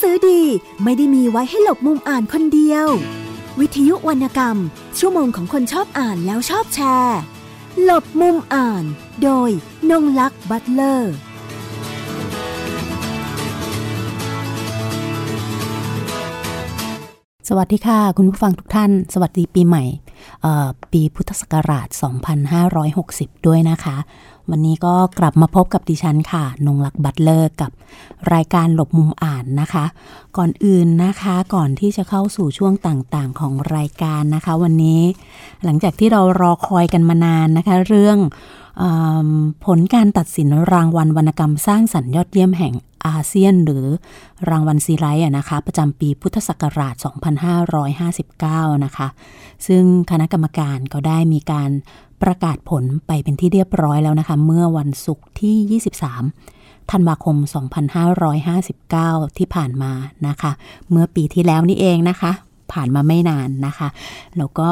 สือดีไม่ได้มีไว้ให้หลบมุมอ่านคนเดียว วิทยุวรรณกรรม ชั่วโมงของคนชอบอ่านแล้วชอบแชร์ หลบมุมอ่าน โดยนงลักษณ์บัตเลอร์สวัสดีค่ะ คุณผู้ฟังทุกท่าน สวัสดีปีใหม่ปีพุทธศักราช 2560 ด้วยนะคะ วันนี้ก็กลับมาพบกับดิฉันค่ะ นงลักษณ์บัตเลอร์กับรายการหลบมุมอ่านนะคะ ก่อนอื่นนะคะ ก่อนที่จะเข้าสู่ช่วงต่างๆ ของรายการนะคะ วันนี้หลังจากที่เรารอคอยกันมานานนะคะ เรื่องผลการตัดสินรางวัลวรรณกรรมสร้างสรรค์ยอดเยี่ยมแห่งอาเซียนหรือรางวัลซีไรต์นะคะ ประจำปีพุทธศักราช 2559 นะคะ ซึ่งคณะกรรมการก็ได้มีการ ประกาศผลไปเป็นที่เรียบร้อยแล้วนะคะ เมื่อวันศุกร์ที่ 23 ธันวาคม 2559 ที่ผ่านมานะคะ เมื่อปีที่แล้วนี่เองนะคะ ผ่านมาไม่นานนะคะ แล้วก็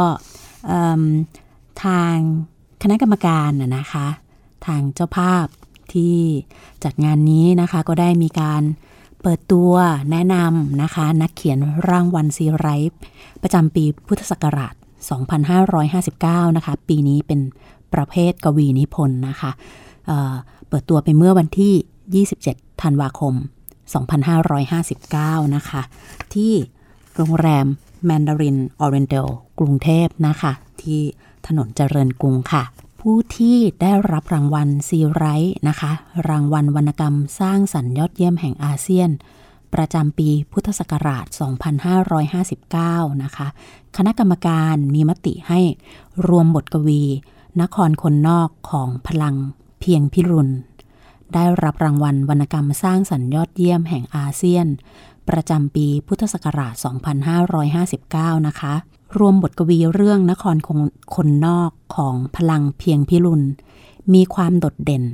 ทางคณะกรรมการนะคะ ทางเจ้าภาพที่จัดงานนี้นะคะก็ได้มีการเปิดตัวแนะนำนะคะ นักเขียนรางวัลซีไรป์ประจำปีพุทธศักราช 2559 นะคะ ปีนี้เป็นประเภทกวีนิพนธ์นะคะเเปิดตัวไปเมื่อวันที่ 27 ธันวาคม 2559 นะคะ ที่โรงแรมแมนดารินออเรนเดลกรุงเทพนะคะ ที่ถนนเจริญกรุงค่ะ ผู้ที่ได้รับรางวัลซีไรท์นะคะ รางวัลวรรณกรรมสร้างสรรค์ยอดเยี่ยมแห่งอาเซียน ประจำปีพุทธศักราช 2559 นะคะ คณะกรรมการมีมติให้รวมบทกวี นครคนนอกของพลังเพียงพิรุณ ได้รับรางวัลวรรณกรรมสร้างสรรค์ยอดเยี่ยมแห่งอาเซียน ประจำปีพุทธศักราช 2559 นะคะ รวมบทกวีเรื่องนครคคนนอกของพลังเพียงพิรุณ มีความโดดเด่น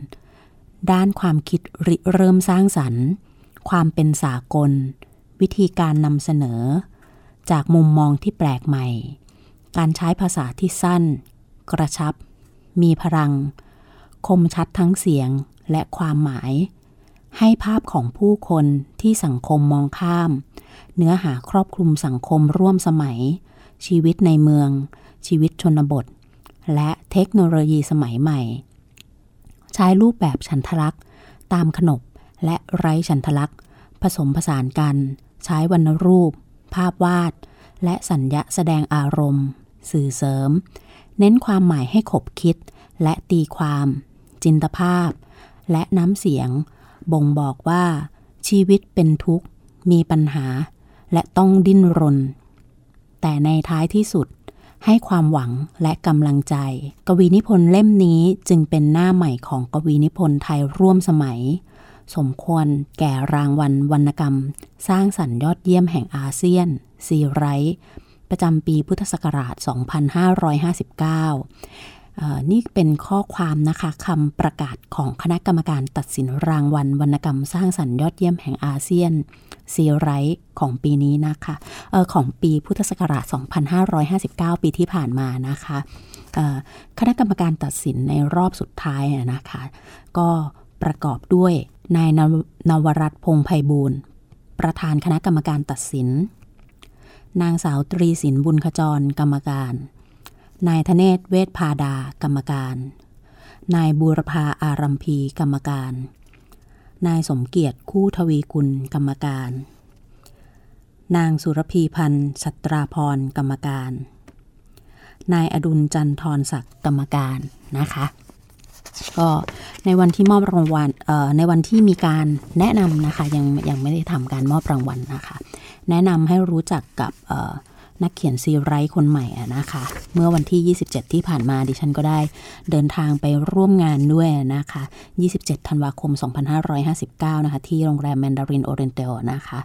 ด้านความคิดริเริ่มสร้างสรรค์ ความเป็นสากล วิธีการนำเสนอ จากมุมมองที่แปลกใหม่ การใช้ภาษาที่สั้น กระชับ มีพลัง คมชัดทั้งเสียงและความหมาย ให้ภาพของผู้คนที่สังคมมองข้าม เนื้อหาครอบคลุมสังคมร่วมสมัย ชีวิตในเมือง ชีวิตชนบท และเทคโนโลยีสมัยใหม่ ใช้รูปแบบฉันทลักษ์ตามขนบ และไร้ฉันทลักษ์ผสมผสานกัน ใช้วรรณรูป ภาพวาด และสัญญาแสดงอารมณ์ สื่อเสริม เน้นความหมายให้ขบคิด และตีความ จินตภาพ และน้ำเสียง บ่งบอกว่า ชีวิตเป็นทุกข์ มีปัญหา และต้องดิ้นรน แต่ในท้ายที่สุดให้ความหวังและกำลังใจ กวีนิพนธ์เล่มนี้จึงเป็นหน้าใหม่ของกวีนิพนธ์ไทยร่วมสมัย สมควรแก่รางวัลวรรณกรรม สร้างสรรค์ยอดเยี่ยมแห่งอาเซียน ซีไรท์ประจำปีพุทธศักราช 2559 นี่เป็นข้อความนะคะคำประกาศของคณะกรรมการตัดสินรางวัลวรรณกรรม สร้างสรรค์ยอดเยี่ยมแห่งอาเซียน ซีไรท์ของปีนี้นะคะออของปีพุทธศักราช 2559 ปีที่ผ่านมานะคะคณะกรรมการตัดสินในรอบสุดท้ายนะคะ ก็ ประกอบด้วยนายนวรัตพงไพบูรณ์ประธานคณะกรรมการตัดสิน นางสาวตรีสินบุญขจรกรรมการ นายธเนศเวทพาดากรรมการ นายบูรพาอารัมพีกรรมการ นายสมเกียรติคู่ทวีกุลกรรมการ นางสุรพีพันธ์ชัตราพรกรรมการ นายอดุลจันทรศักดิ์กรรมการนะคะ ก็ในวันที่มอบรางวัลในวันที่มีการแนะนำนะคะยังยังไม่ได้ทำการมอบรางวัลนะคะ แนะนำให้รู้จักกับนักเขียนซีไรต์คนใหม่นะคะ เมื่อวันที่ 27 ที่ผ่านมาดิฉันก็ได้เดินทางไปร่วมงานด้วยนะคะ 27 ธันวาคม 2559 นะคะ ที่โรงแรมแมนดารินโอเรียนเต็ลนะคะ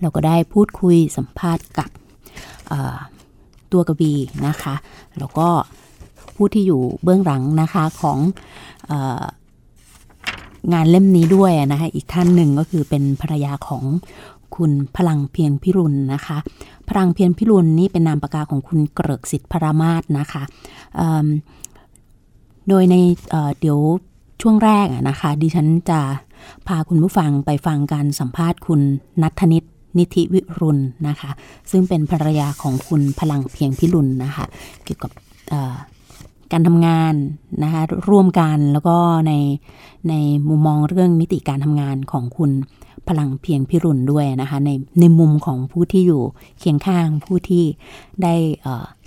เราก็ได้พูดคุยสัมภาษณ์กับตัวกวีนะคะ แล้วก็ ผู้ที่อยู่เบื้องหลังนะคะของงานเล่มนี้ด้วยนะคะอีกท่านหนึ่งก็คือเป็นภรรยาของคุณพลังเพียงพิรุณนะคะ พลังเพียงพิรุณนี่เป็นนามปากกาของคุณเกริกสิทธิ์พรามาสนะคะโดยในเดี๋ยวช่วงแรกนะคะ ดิฉันจะพาคุณผู้ฟังไปฟังการสัมภาษณ์คุณนัทนิตนิธิวิรุณนะคะ ซึ่งเป็นภรรยาของคุณพลังเพียงพิรุณนะคะ เกี่ยวกับ การทำงานนะคะร่วมกันแล้วก็ในในมุมมองเรื่องมิติการทำงานของคุณพลังเพียงพิรุณด้วยนะคะในในมุมของผู้ที่อยู่เคียงข้างผู้ที่ได้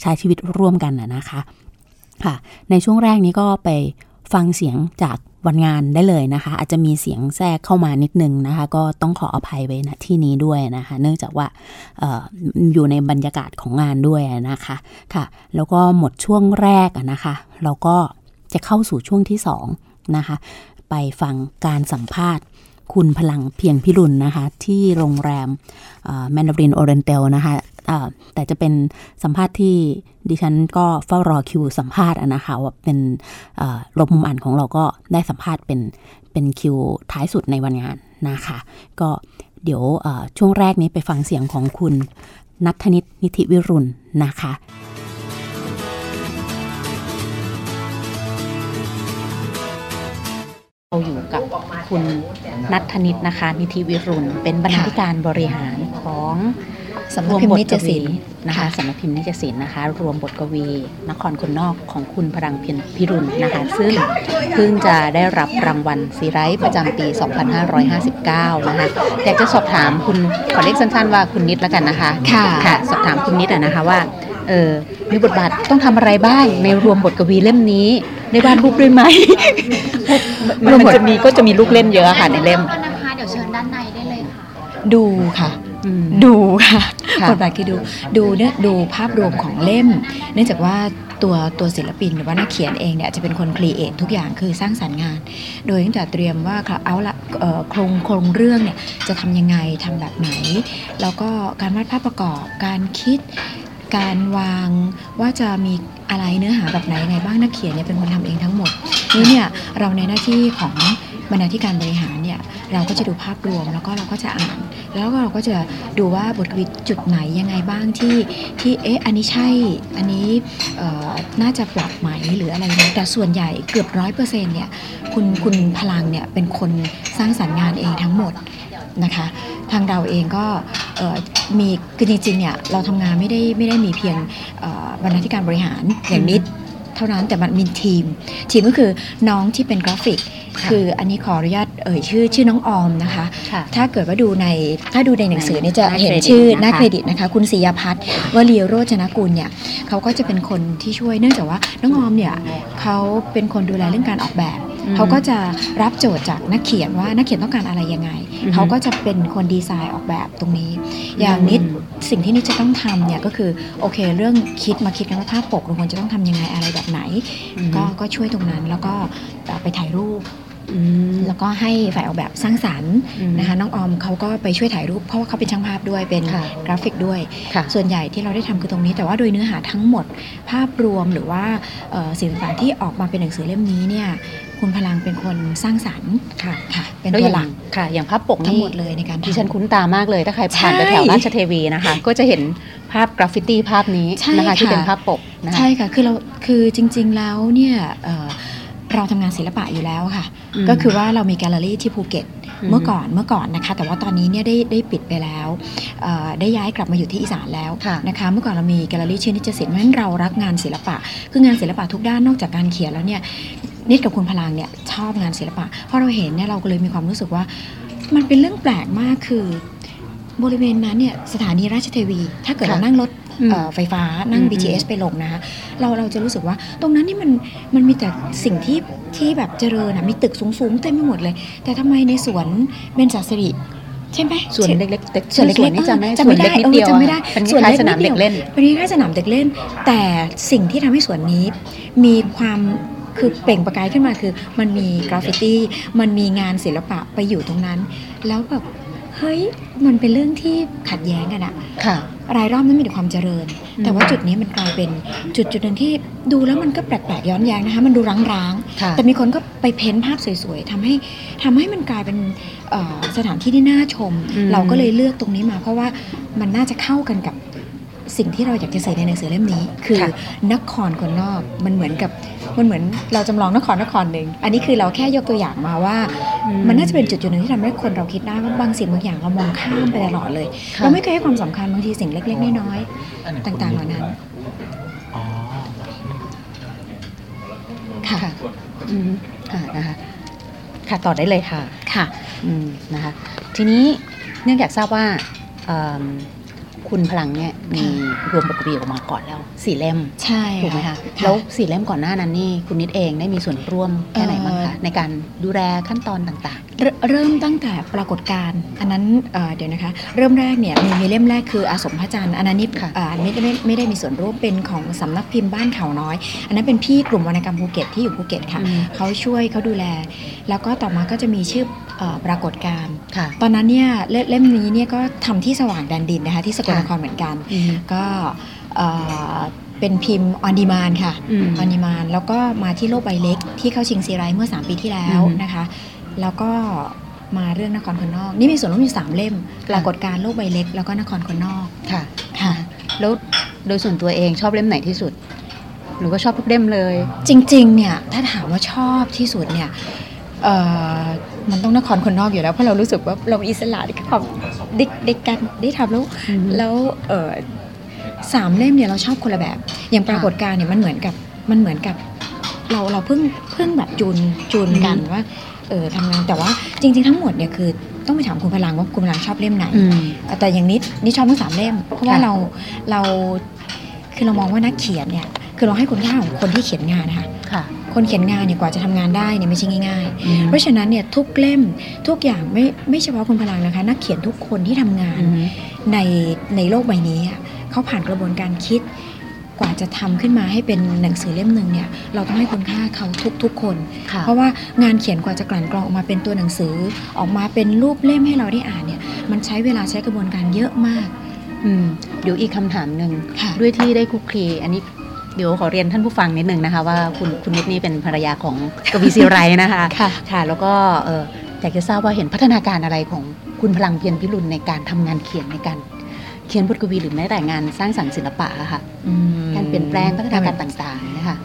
ใช้ชีวิตร่วมกันนะคะค่ะในช่วงแรกนี้ก็ไปฟังเสียงจาก วันงานได้เลยนะคะ อาจจะมีเสียงแทรกเข้ามานิดนึงนะคะ ก็ต้องขออภัยไว้ณที่นี้ด้วยนะคะ เนื่องจากว่าอออยู่ในบรรยากาศของงานด้วยนะคะค่ะ แล้วก็หมดช่วงแรกนะคะเราก็จะเข้าสู่ช่วงที่2นะคะ ไปฟังการสัมภาษณ์คุณพลังเพียงพิรุณนะคะ ที่โรงแรมแมนดารินโอเรียนเต็ลนะคะ แต่จะเป็นสัมภาษณ์ที่ดิฉันก็เฝ้ารอคิวสัมภาษณ์นะคะว่าเป็นหลบมุมอ่านของเราก็ได้สัมภาษณ์เป็นเป็นคิวท้ายสุดในวันงานนะคะ ก็เดี๋ยวช่วงแรกนี้ไปฟังเสียงของคุณนัทนิตนิธิวิรุณนะคะเราอยู่กับคุณนัทธนิตนะคะ นิธิวิรุณ เป็นบรรณาธิการบริหารของ สำนักพิมพ์นิจศิลป์นะคะสำนักพิมพ์นิจศิลป์นะคะ รวมบทกวี นครคนนอกของคุณพรังเพียรพิรุณนะคะ ซึ่งเพิ่งจะได้รับรางวัลซีไรต์ประจำปี 2559 นะคะอยากจะสอบถามคุณขอเรียกสั้นๆว่าคุณนิดแล้วกันนะคะ ค่ะค่ะสอบถามคุณนิดนะคะว่าเออมีบทบาทต้องทำอะไรบ้างในรวมบทกวีเล่มนี้ได้วาดรูปด้วยไหมรวมบทจะมีก็จะมีลูกเล่นเยอะค่ะในเล่มนะคะเดี๋ยวเชิญด้านในได้เลยค่ะ ดูค่ะ ดูค่ะบทบาทคือดูดูเนี่ยดูภาพรวมของเล่ม เนื่องจากว่าตัวตัวศิลปินหรือว่านักเขียนเองเนี่ยจะเป็นคนครีเอททุกอย่างคือสร้างสรรค์งาน โดยตั้งแต่เตรียมว่าเอาละโครงโครงเรื่องเนี่ยจะทำยังไงทำแบบไหน แล้วก็การวาดภาพประกอบการคิดการวางว่าจะมีอะไรเนื้อหาแบบไหนไงบ้างนักเขียนเนี่ยเป็นคนทำเองทั้งหมดนี่เนี่ยเราในหน้าที่ของ บรรณาธิการบริหารเนี่ยเราก็จะดูภาพรวมแล้วก็เราก็จะอ่าน แล้วก็เราก็จะดูว่าบทกวีจุดไหนยังไงบ้างที่ที่เอ๊ะอันนี้ใช่อันนี้น่าจะปรับไหมหรืออะไรนะแต่ส่วนใหญ่เกือบร้อยเปอร์เซ็นต์เนี่ยคุณคุณพลังเนี่ยเป็นคนสร้างสรรค์งานเองทั้งหมดนะคะทางเราเองก็มีคือจริงๆเนี่ยเราทำงานไม่ได้ไม่ได้มีเพียงบรรณาธิการบริหารอย่างนิดเท่านั้นแต่มันมีทีม ทีมก็คือน้องที่เป็นกราฟิก คืออันนี้ขออนุญาตเอ่ยชื่อชื่อน้องออมนะคะ ถ้าเกิดว่าดูในถ้าดูในหนังสือเนี่ยจะเห็นชื่อหน้าเครดิตนะคะ คุณศิยพัฒน์วลีโรจนกุลเนี่ยเขาก็จะเป็นคนที่ช่วยเนื่องจากว่าน้องออมเนี่ยเขาเป็นคนดูแลเรื่องการออกแบบเขาก็จะรับโจทย์จากนักเขียนว่านักเขียนต้องการอะไรยังไง เขาก็จะเป็นคนดีไซน์ออกแบบตรงนี้ อย่างนิดสิ่งที่นิดจะต้องทำเนี่ยก็คือโอเค เรื่องคิดมาคิดกันว่าภาพปกเราควรจะต้องทำยังไงอะไรแบบไหน ก็ก็ช่วยตรงนั้นแล้วก็ไปถ่ายรูป แล้วก็ให้ฝ่ายออกแบบสร้างสรรค์นะคะน้องออมเขาก็ไปช่วยถ่ายรูปเพราะว่าเขาเป็นช่างภาพด้วยเป็นกราฟิกด้วย ส่วนใหญ่ที่เราได้ทำคือตรงนี้ แต่ว่าโดยเนื้อหาทั้งหมดภาพรวมหรือว่าสิ่งต่างๆที่ออกมาเป็นหนังสือเล่มนี้เนี่ยคุณพลังเป็นคนสร้างสรรค์ค่ะค่ะ เป็นตัวหลักค่ะ อย่างภาพปกทั้งหมดเลยในการที่ฉันคุ้นตามากเลย ถ้าใครผ่านไปแถวราชเทวีนะคะ ก็จะเห็นภาพกราฟฟิตี้ภาพนี้นะคะที่เป็นภาพปกนะคะใช่ค่ะ คือเราคือจริง ๆแล้วเนี่ย เราทำงานศิลปะอยู่แล้วค่ะ ก็คือว่าเรามีแกลเลอรี่ที่ภูเก็ตเมื่อก่อนเมื่อก่อนนะคะ แต่ว่าตอนนี้เนี่ยได้ได้ปิดไปแล้วได้ย้ายกลับมาอยู่ที่อีสานแล้วนะคะ เมื่อก่อนเรามีแกลเลอรี่ชื่อนิจศิลป์เพราะฉะนั้นเรารักงานศิลปะ คืองานศิลปะทุกด้านนอกจากการเขียนแล้วเนี่ยนิดกับคุณพลังเนี่ยชอบงานศิลปะเพราะเราเห็นเนี่ยเราก็เลยมีความรู้สึกว่า มันเป็นเรื่องแปลกมากคือบริเวณนั้นเนี่ยสถานีราชเทวี ถ้าเกิดเรานั่งรถ ไฟฟ้านั่ง BTS ไปลงนะคะเราเราจะรู้สึกว่าตรงนั้นนี่มันมันมีแต่สิ่งที่ที่แบบเจริญนะมีตึกสูงๆเต็มไปหมดเลย แต่ทำไมในสวนเบญจศิริใช่ไหมส่วนเล็กๆส่วนเล็กๆนี่จำไม่จำไม่ได้จำไม่ได้ส่วนเล็กสนามเด็กเล่นเป็นแค่สนามเด็กเล่น แต่สิ่งที่ทำให้สวนนี้มีความคือเปล่งประกายขึ้นมาคือ มันมีกราฟฟิตี้มันมีงานศิลปะไปอยู่ตรงนั้น แล้วแบบ เฮ้ยมันเป็นเรื่องที่ขัดแย้งกันอะค่ะ รายรอบนั้นมีแต่ความเจริญ แต่ว่าจุดนี้มันกลายเป็นจุดจุดหนึ่งที่ดูแล้วมันก็แปลกๆย้อนแย้งนะคะ มันดูร้างๆ แต่มีคนก็ไป paint ภาพสวยๆทำให้ทำให้มันกลายเป็นสถานที่ที่น่าชม เราก็เลยเลือกตรงนี้มา เพราะว่ามันน่าจะเข้ากันกับ สิ่งที่เราอยากจะใส่ในหนังสือเล่มนี้ คือค่ะนครคนนอกมันเหมือนกับมันเหมือนเราจำลองนครนครหนึ่งอันนี้คือเราแค่ยกตัวอย่างมาว่า มันน่าจะเป็นจุดจุดหนึ่งที่ทำให้คนเราคิดได้ว่าบางสิ่งบางอย่างเรามองข้ามไปตลอดเลยค่ะเราไม่เคยให้ความสำคัญบางทีสิ่งเล็ก ๆน้อยๆต่างๆเหล่านั้นอ๋อค่ะค่ะอืมค่ะนะคะค่ะต่อได้เลยค่ะค่ะอืมนะคะทีนี้เนื่องจากทราบว่าเอิ่ม คุณพลังเนี่ยมีรวมบทกวีออกมาก่อนแล้วสี่เล่มใช่ถูกไหมคะแล้วสี่เล่มก่อนหน้านั้นนี่คุณนิดเองได้มีส่วนร่วมแค่ไหนบ้างคะในการดูแลขั้นตอนต่างเริ่มเริ่มตั้งแต่ปรากฏการณ์อันนั้นเอ่อเดี๋ยวนะคะ เริ่มแรกเนี่ยมีมีเล่มแรกคืออาสมพระจันทร์อันนั้นนี่ค่ะเอ่อไม่ได้ไม่ไม่ได้มีส่วนร่วมเป็นของสำนักพิมพ์บ้านเขาน้อย อันนั้นเป็นพี่กลุ่มวรรณกรรมภูเก็ตที่อยู่ภูเก็ตๆค่ะอืมเขาช่วยเขาดูแล แล้วก็ต่อมาก็จะมีชื่อเอ่อ ปรากฏการณ์ค่ะตอนนั้นเนี่ยเล่มเล่มนี้เนี่ยก็ทำที่สว่างแดนดินนะคะที่สกลนครเหมือนกันอืมก็เอ่อเป็นพิมพ์ on demand ค่ะอืม on demand แล้วก็มาที่โลกใบเล็ก ที่เข้าชิงซีไรต์เมื่อ 3 ปีที่แล้วอืมนะคะ แล้วก็มาเรื่องนครคนนอก นี่มีส่วนร่วมอยู่สามเล่ม ปรากฏการณ์โลกใบเล็ก แล้วก็นครคนนอกค่ะค่ะ แล้วโดยส่วนตัวเองชอบเล่มไหนที่สุด หรือว่าชอบทุกเล่มเลย จริง ๆ เนี่ยถ้าถามว่าชอบที่สุดเนี่ยเอ่อ มันต้องนครคนนอกอยู่แล้วเพราะเรารู้สึกว่าเราอิสระในความได้ได้การได้ทำแล้วอืมแล้วเอ่อสามเล่มเนี่ยเราชอบคนละแบบ อย่างปรากฏการณ์เนี่ยมันเหมือนกับมันเหมือนกับ เราเราเพิ่งเพิ่งแบบจูนจูนกันว่าเออทำงานแต่ว่าจริง ๆ ทั้งหมดเนี่ยคือต้องไปถามคุณพลังว่าคุณพลังชอบเล่มไหนอืมแต่อย่างนิดนี่ชอบทั้งสามเล่มเพราะว่าค่ะเราเราคือเรามองว่านักเขียนเนี่ย คือเราให้คุณค่าของคนที่เขียนงานนะคะค่ะ คนเขียนงานเนี่ยกว่าจะทำงานได้เนี่ยไม่ใช่ง่ายอืมๆเพราะฉะนั้นเนี่ยทุกเล่มทุกอย่างไม่ไม่เฉพาะคุณพลังนะคะ นักเขียนทุกคนที่ทำงานอืมในในโลกใบนี้อะเขาผ่านกระบวนการคิดกว่าจะทำขึ้นมาให้เป็นหนังสือเล่มหนึ่งเนี่ยเราต้องให้คุณค่าเขาทุกทุกๆคนค่ะเพราะว่างานเขียนกว่าจะกลั่นกรองออกมาเป็นตัวหนังสือออกมาเป็นรูปเล่มให้เราได้อ่านเนี่ยมันใช้เวลาใช้กระบวนการเยอะมากอืมเดี๋ยวอีกคำถามหนึ่งค่ะด้วยที่ได้คุกคลีอันนี้ เดี๋ยวขอเรียนท่านผู้ฟังนิดนึงนะคะว่าคุณคุณนิดนี่เป็นภรรยาของกวีศิไรนะคะค่ะค่ะแล้วก็เอออยากจะทราบว่าเห็นพัฒนาการอะไรของคุณพลังเพียรพิรุณในการทำงานเขียนในการเขียนบทกวีหรือแม้แต่งานสร้างสรรค์ศิลปะอะค่ะการเปลี่ยนแปลงพัฒนาการต่างๆนะคะ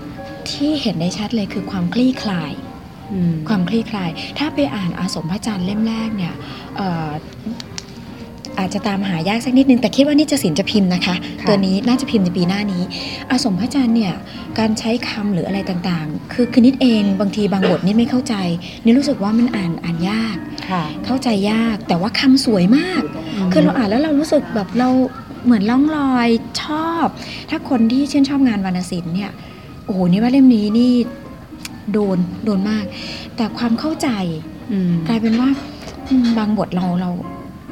ที่เห็นได้ชัดเลยคือความคลี่คลายอืมความคลี่คลาย ถ้าไปอ่านอาสมพระจันทร์เล่มแรกเนี่ยเอ่ออาจจะตามหายากสักนิดนึง แต่คิดว่านี่จะสินจะพิมพ์นะคะค่ะตัวนี้น่าจะพิมพ์ในปีหน้านี้อาสมพระจันทร์เนี่ยการใช้คำหรืออะไรต่างๆ คือคือนิดเองบางทีบางบทนิดไม่เข้าใจนิดรู้สึกว่ามันอ่านอ่านยากค่ะเข้าใจยากแต่ว่าคำสวยมาก คือเราอ่านแล้วเรารู้สึกแบบเราเหมือนล่องลอยชอบ ถ้าคนที่ชื่นชอบงานวรรณศิลป์เนี่ยโอ้โหนี่ว่าเล่มนี้นี่โดนโดนมาก แต่ความเข้าใจอืมกลายเป็นว่าอืมบางบทเราเรา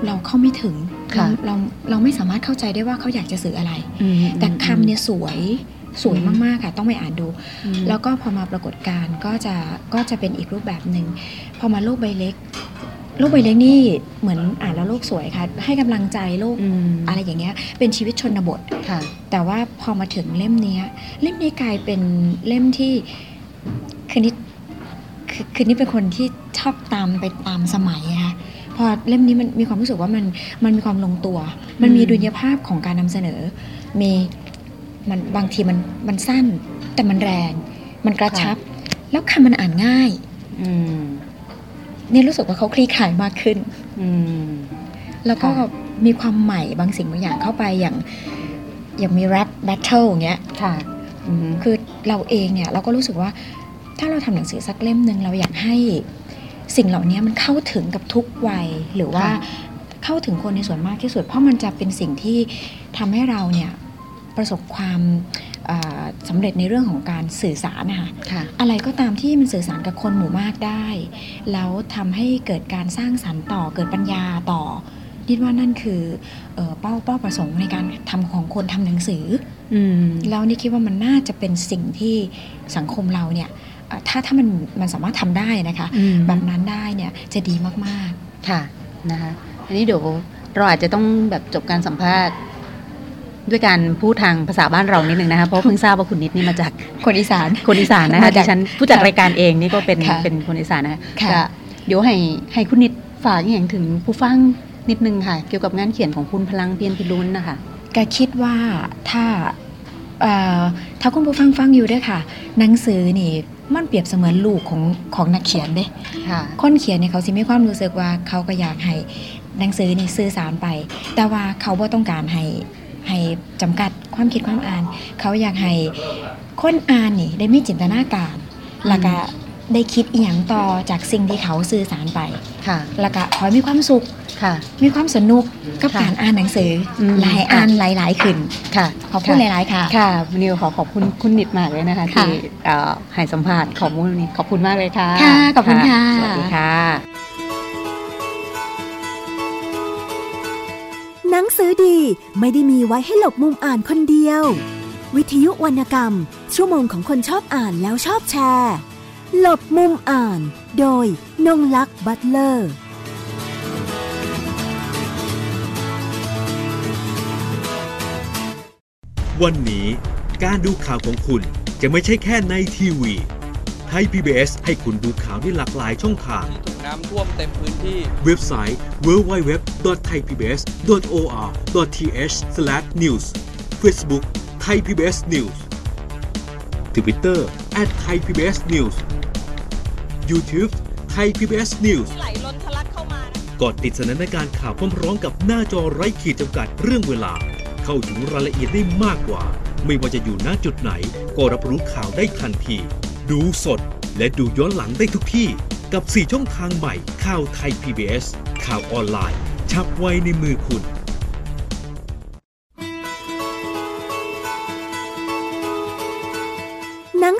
เราเข้าไม่ถึงค่ะเราเราเราไม่สามารถเข้าใจได้ว่าเขาอยากจะสื่ออะไรอืมแต่คำเนี่ยสวยสวยอืมมากๆค่ะต้องไปอ่านดูอืมแล้วก็พอมาปรากฏการณ์ก็จะก็จะเป็นอีกรูปแบบหนึ่งพอมาโลกใบเล็กโลกใบเล็กนี่เหมือนอ่านแล้วโลกสวยค่ะ ให้กำลังใจโลกอืมอะไรอย่างเงี้ยเป็นชีวิตชนบทค่ะ แต่ว่าพอมาถึงเล่มเนี้ยเล่มนี้กลายเป็นเล่มที่คือนิดคือคือนี่เป็นคนที่ชอบตามไปตามสมัยอะค่ะ พอเล่มนี้มันมีความรู้สึกว่ามันมันมีความลงตัว มันมีอืมดุลยภาพของการนำเสนอ มีมันบางทีมันมันสั้น แต่มันแรง มันกระชับ แล้วคำมันอ่านง่ายอืมเนี่ยรู้สึกว่าเขาคลี่คลายมากขึ้นอืมแล้วก็ค่ะมีความใหม่บางสิ่งบางอย่างเข้าไปอย่างอย่างมีแรปแบทเทิลอย่างเงี้ยค่ะอืมคือเราเองเนี่ยเราก็รู้สึกว่าถ้าเราทำหนังสือสักเล่มหนึ่งเราอยากให้ สิ่งเหล่านี้มันเข้าถึงกับทุกวัยหรือว่าค่ะเข้าถึงคนในส่วนมากที่สุด เพราะมันจะเป็นสิ่งที่ทำให้เราเนี่ยประสบความอ่าสำเร็จในเรื่องของการสื่อสารนะคะค่ะอะไรก็ตามที่มันสื่อสารกับคนหมู่มากได้ แล้วทำให้เกิดการสร้างสรรค์ต่อเกิดปัญญาต่อนิดว่านั่นคือเอ่อเป้าเป้าประสงค์ในการทำของคนทำหนังสืออืมแล้วนี่คิดว่ามันน่าจะเป็นสิ่งที่สังคมเราเนี่ยเอ่อ ถ้าถ้ามันมันสามารถทำได้นะคะอืมแบบนั้นได้เนี่ยจะดีมากค่ะนะคะอันนี้เดี๋ยวเราอาจจะต้องแบบจบการสัมภาษณ์ด้วยการพูดทางภาษาบ้านเรานิดนึงนะคะเพราะเพิ่งทราบว่าคุณนิดนี่มาจากๆคนอีสานคนอีสานนะคะมาจากดิฉันผู้จัดรายการเองนี่ก็เป็นค่ะเป็นคนอีสานนะคะค่ะจะเดี๋ยวให้ให้คุณนิดฝากอย่างถึงผู้ฟังนิดนึงค่ะ เกี่ยวกับงานเขียนของคุณพลังเพียรพิรุณนะคะก็คิดว่าถ้าถ้าคุณผู้ฟังฟังอยู่ด้วยค่ะ หนังสือนี่ มันเปรียบเสมือนลูกของของนักเขียนเด้คนเขียนเนี่ยเขาสิมีความรู้สึกว่าเขาก็อยากให้หนังสือนี่สื่อสารไป แต่ว่าเขาบ่ต้องการให้ให้จำกัดความคิดความอ่าน เขาอยากให้คนอ่านนี่ได้มีจินตนาการแล้วก็ ได้คิดอีหยังต่อจากสิ่งที่เขาสื่อสารไป ค่ะ แล้วก็ขอมีความสุข ค่ะ มีความสนุกกับการอ่านหนังสือหลายอ่านหลาย ๆ ขึ้น ค่ะ ขอบคุณหลาย ๆ ค่ะ ค่ะนิวขอขอบคุณคุณนิดมากเลยนะคะที่ให้สัมภาษณ์ข้อมูลนี้ขอบคุณมากเลยค่ะค่ะขอบคุณค่ะ สวัสดีค่ะ หนังสือดีไม่ได้มีไว้ให้หลบมุมอ่านคนเดียว วิทยุวรรณกรรม ชั่วโมงของคนชอบอ่านแล้วชอบแชร์ หลบมุมอ่าน โดยนงลักษ์บัตเลอร์ วันนี้การดูข่าวของคุณจะไม่ใช่แค่ในทีวีไทย PBS ให้คุณดูข่าวได้หลากหลายช่องทางถูกน้ำท่วมเต็มพื้นที่ เว็บไซต์ www.thaipbs.or.th/news Facebook Thai PBS News Twitter @thaipbsnews YouTube Thai PBS News ไหลล้นทะลักเข้ามานะกดติดสนันในการข่าวพร้อมๆกับหน้าจอไร้ขีดจำกัดเรื่องเวลา เข้าถึงรายละเอียดได้มากกว่า ไม่ว่าจะอยู่ณจุดไหน ก็รับรู้ข่าวได้ทันที ดูสดและดูย้อนหลังได้ทุกที่ กับ 4 ช่องทางใหม่ข่าวไทย PBS ข่าวออนไลน์ ชับไว้ในมือคุณ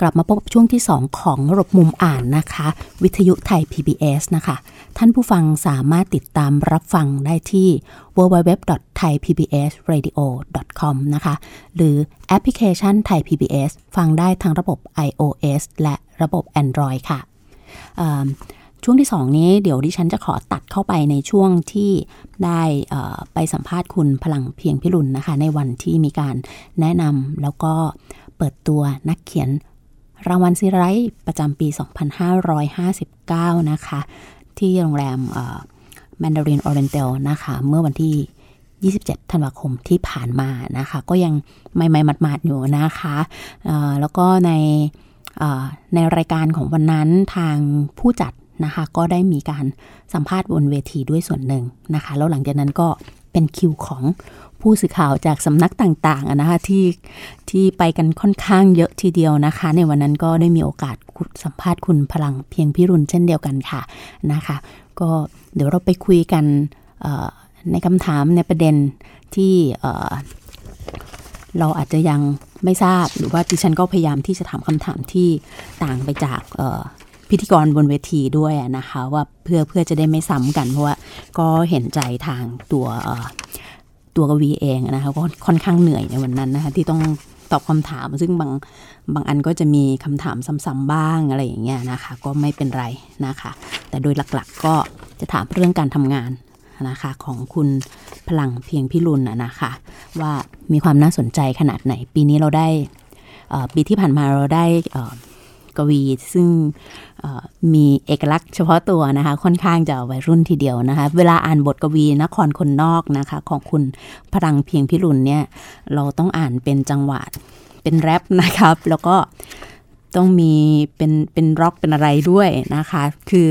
กลับมาพบช่วงที่ 2 ของระบบมุมอ่านนะคะ วิทยุไทย PBS นะคะ ท่านผู้ฟังสามารถติดตามรับฟังได้ที่ www.thaipbsradio.com นะคะ หรือแอปพลิเคชันไทย PBS ฟังได้ทั้งระบบ iOS และระบบ Android ค่ะช่วงที่ 2 นี้เดี๋ยวดิฉันจะขอตัดเข้าไปในช่วงที่ได้ไปสัมภาษณ์คุณพลังเพียงพิรุณนะคะ ในวันที่มีการแนะนำแล้วก็เปิดตัวนักเขียน รางวัลซีไรต์ประจำปี 2559 นะคะ ที่โรงแรมแมนดารินออเรนเตลนะคะ เมื่อวันที่ 27 ธันวาคมที่ผ่านมานะคะ ก็ยังไม่ไม่มัดมาดอยู่นะคะแล้วก็ในในรายการของวันนั้นทางผู้จัดนะคะก็ได้มีการสัมภาษณ์บนเวทีด้วยส่วนหนึ่งนะคะ แล้วหลังจากนั้นก็เป็นคิวของ ผู้สื่อข่าวจากสำนักต่างๆนะคะที่ที่ไปกันค่อนข้างเยอะทีเดียวนะคะ ในวันนั้นก็ได้มีโอกาสสัมภาษณ์คุณพลังเพียงพิรุณเช่นเดียวกันค่ะนะคะ ก็เดี๋ยวเราไปคุยกันในคำถามในประเด็นที่เราอาจจะยังไม่ทราบหรือว่าดิฉันก็พยายามที่จะถามคำถามที่ต่างไปจากพิธีกรบนเวทีด้วยนะคะ ว่าเพื่อเพื่อจะได้ไม่ซ้ำกันเพราะว่าก็เห็นใจทางตัว ตัวกวีเองนะคะก็ค่อนข้างเหนื่อยในวันนั้นนะคะที่ต้องตอบคำถาม ซึ่งบางบางอันก็จะมีคำถามซ้ำๆบ้างอะไรอย่างเงี้ยนะคะ ก็ไม่เป็นไรนะคะ แต่โดยหลักๆก็จะถามเรื่องการทำงานนะคะของคุณพลังเพียงพิรุณนะคะ ว่ามีความน่าสนใจขนาดไหน ปีนี้เราได้ปีที่ผ่านมาเราได้ กวี ซึ่งมีเอกลักษณ์เฉพาะตัวนะคะ ค่อนข้างจะวัยรุ่นทีเดียวนะคะ เวลาอ่านบทกวีนครคนนอกนะคะ ของคุณพลังเพียงพิรุณเนี่ย เราต้องอ่านเป็นจังหวะเป็นแรปนะครับ แล้วก็ต้องมีเป็นเป็นร็อกเป็นอะไรด้วยนะคะ คือ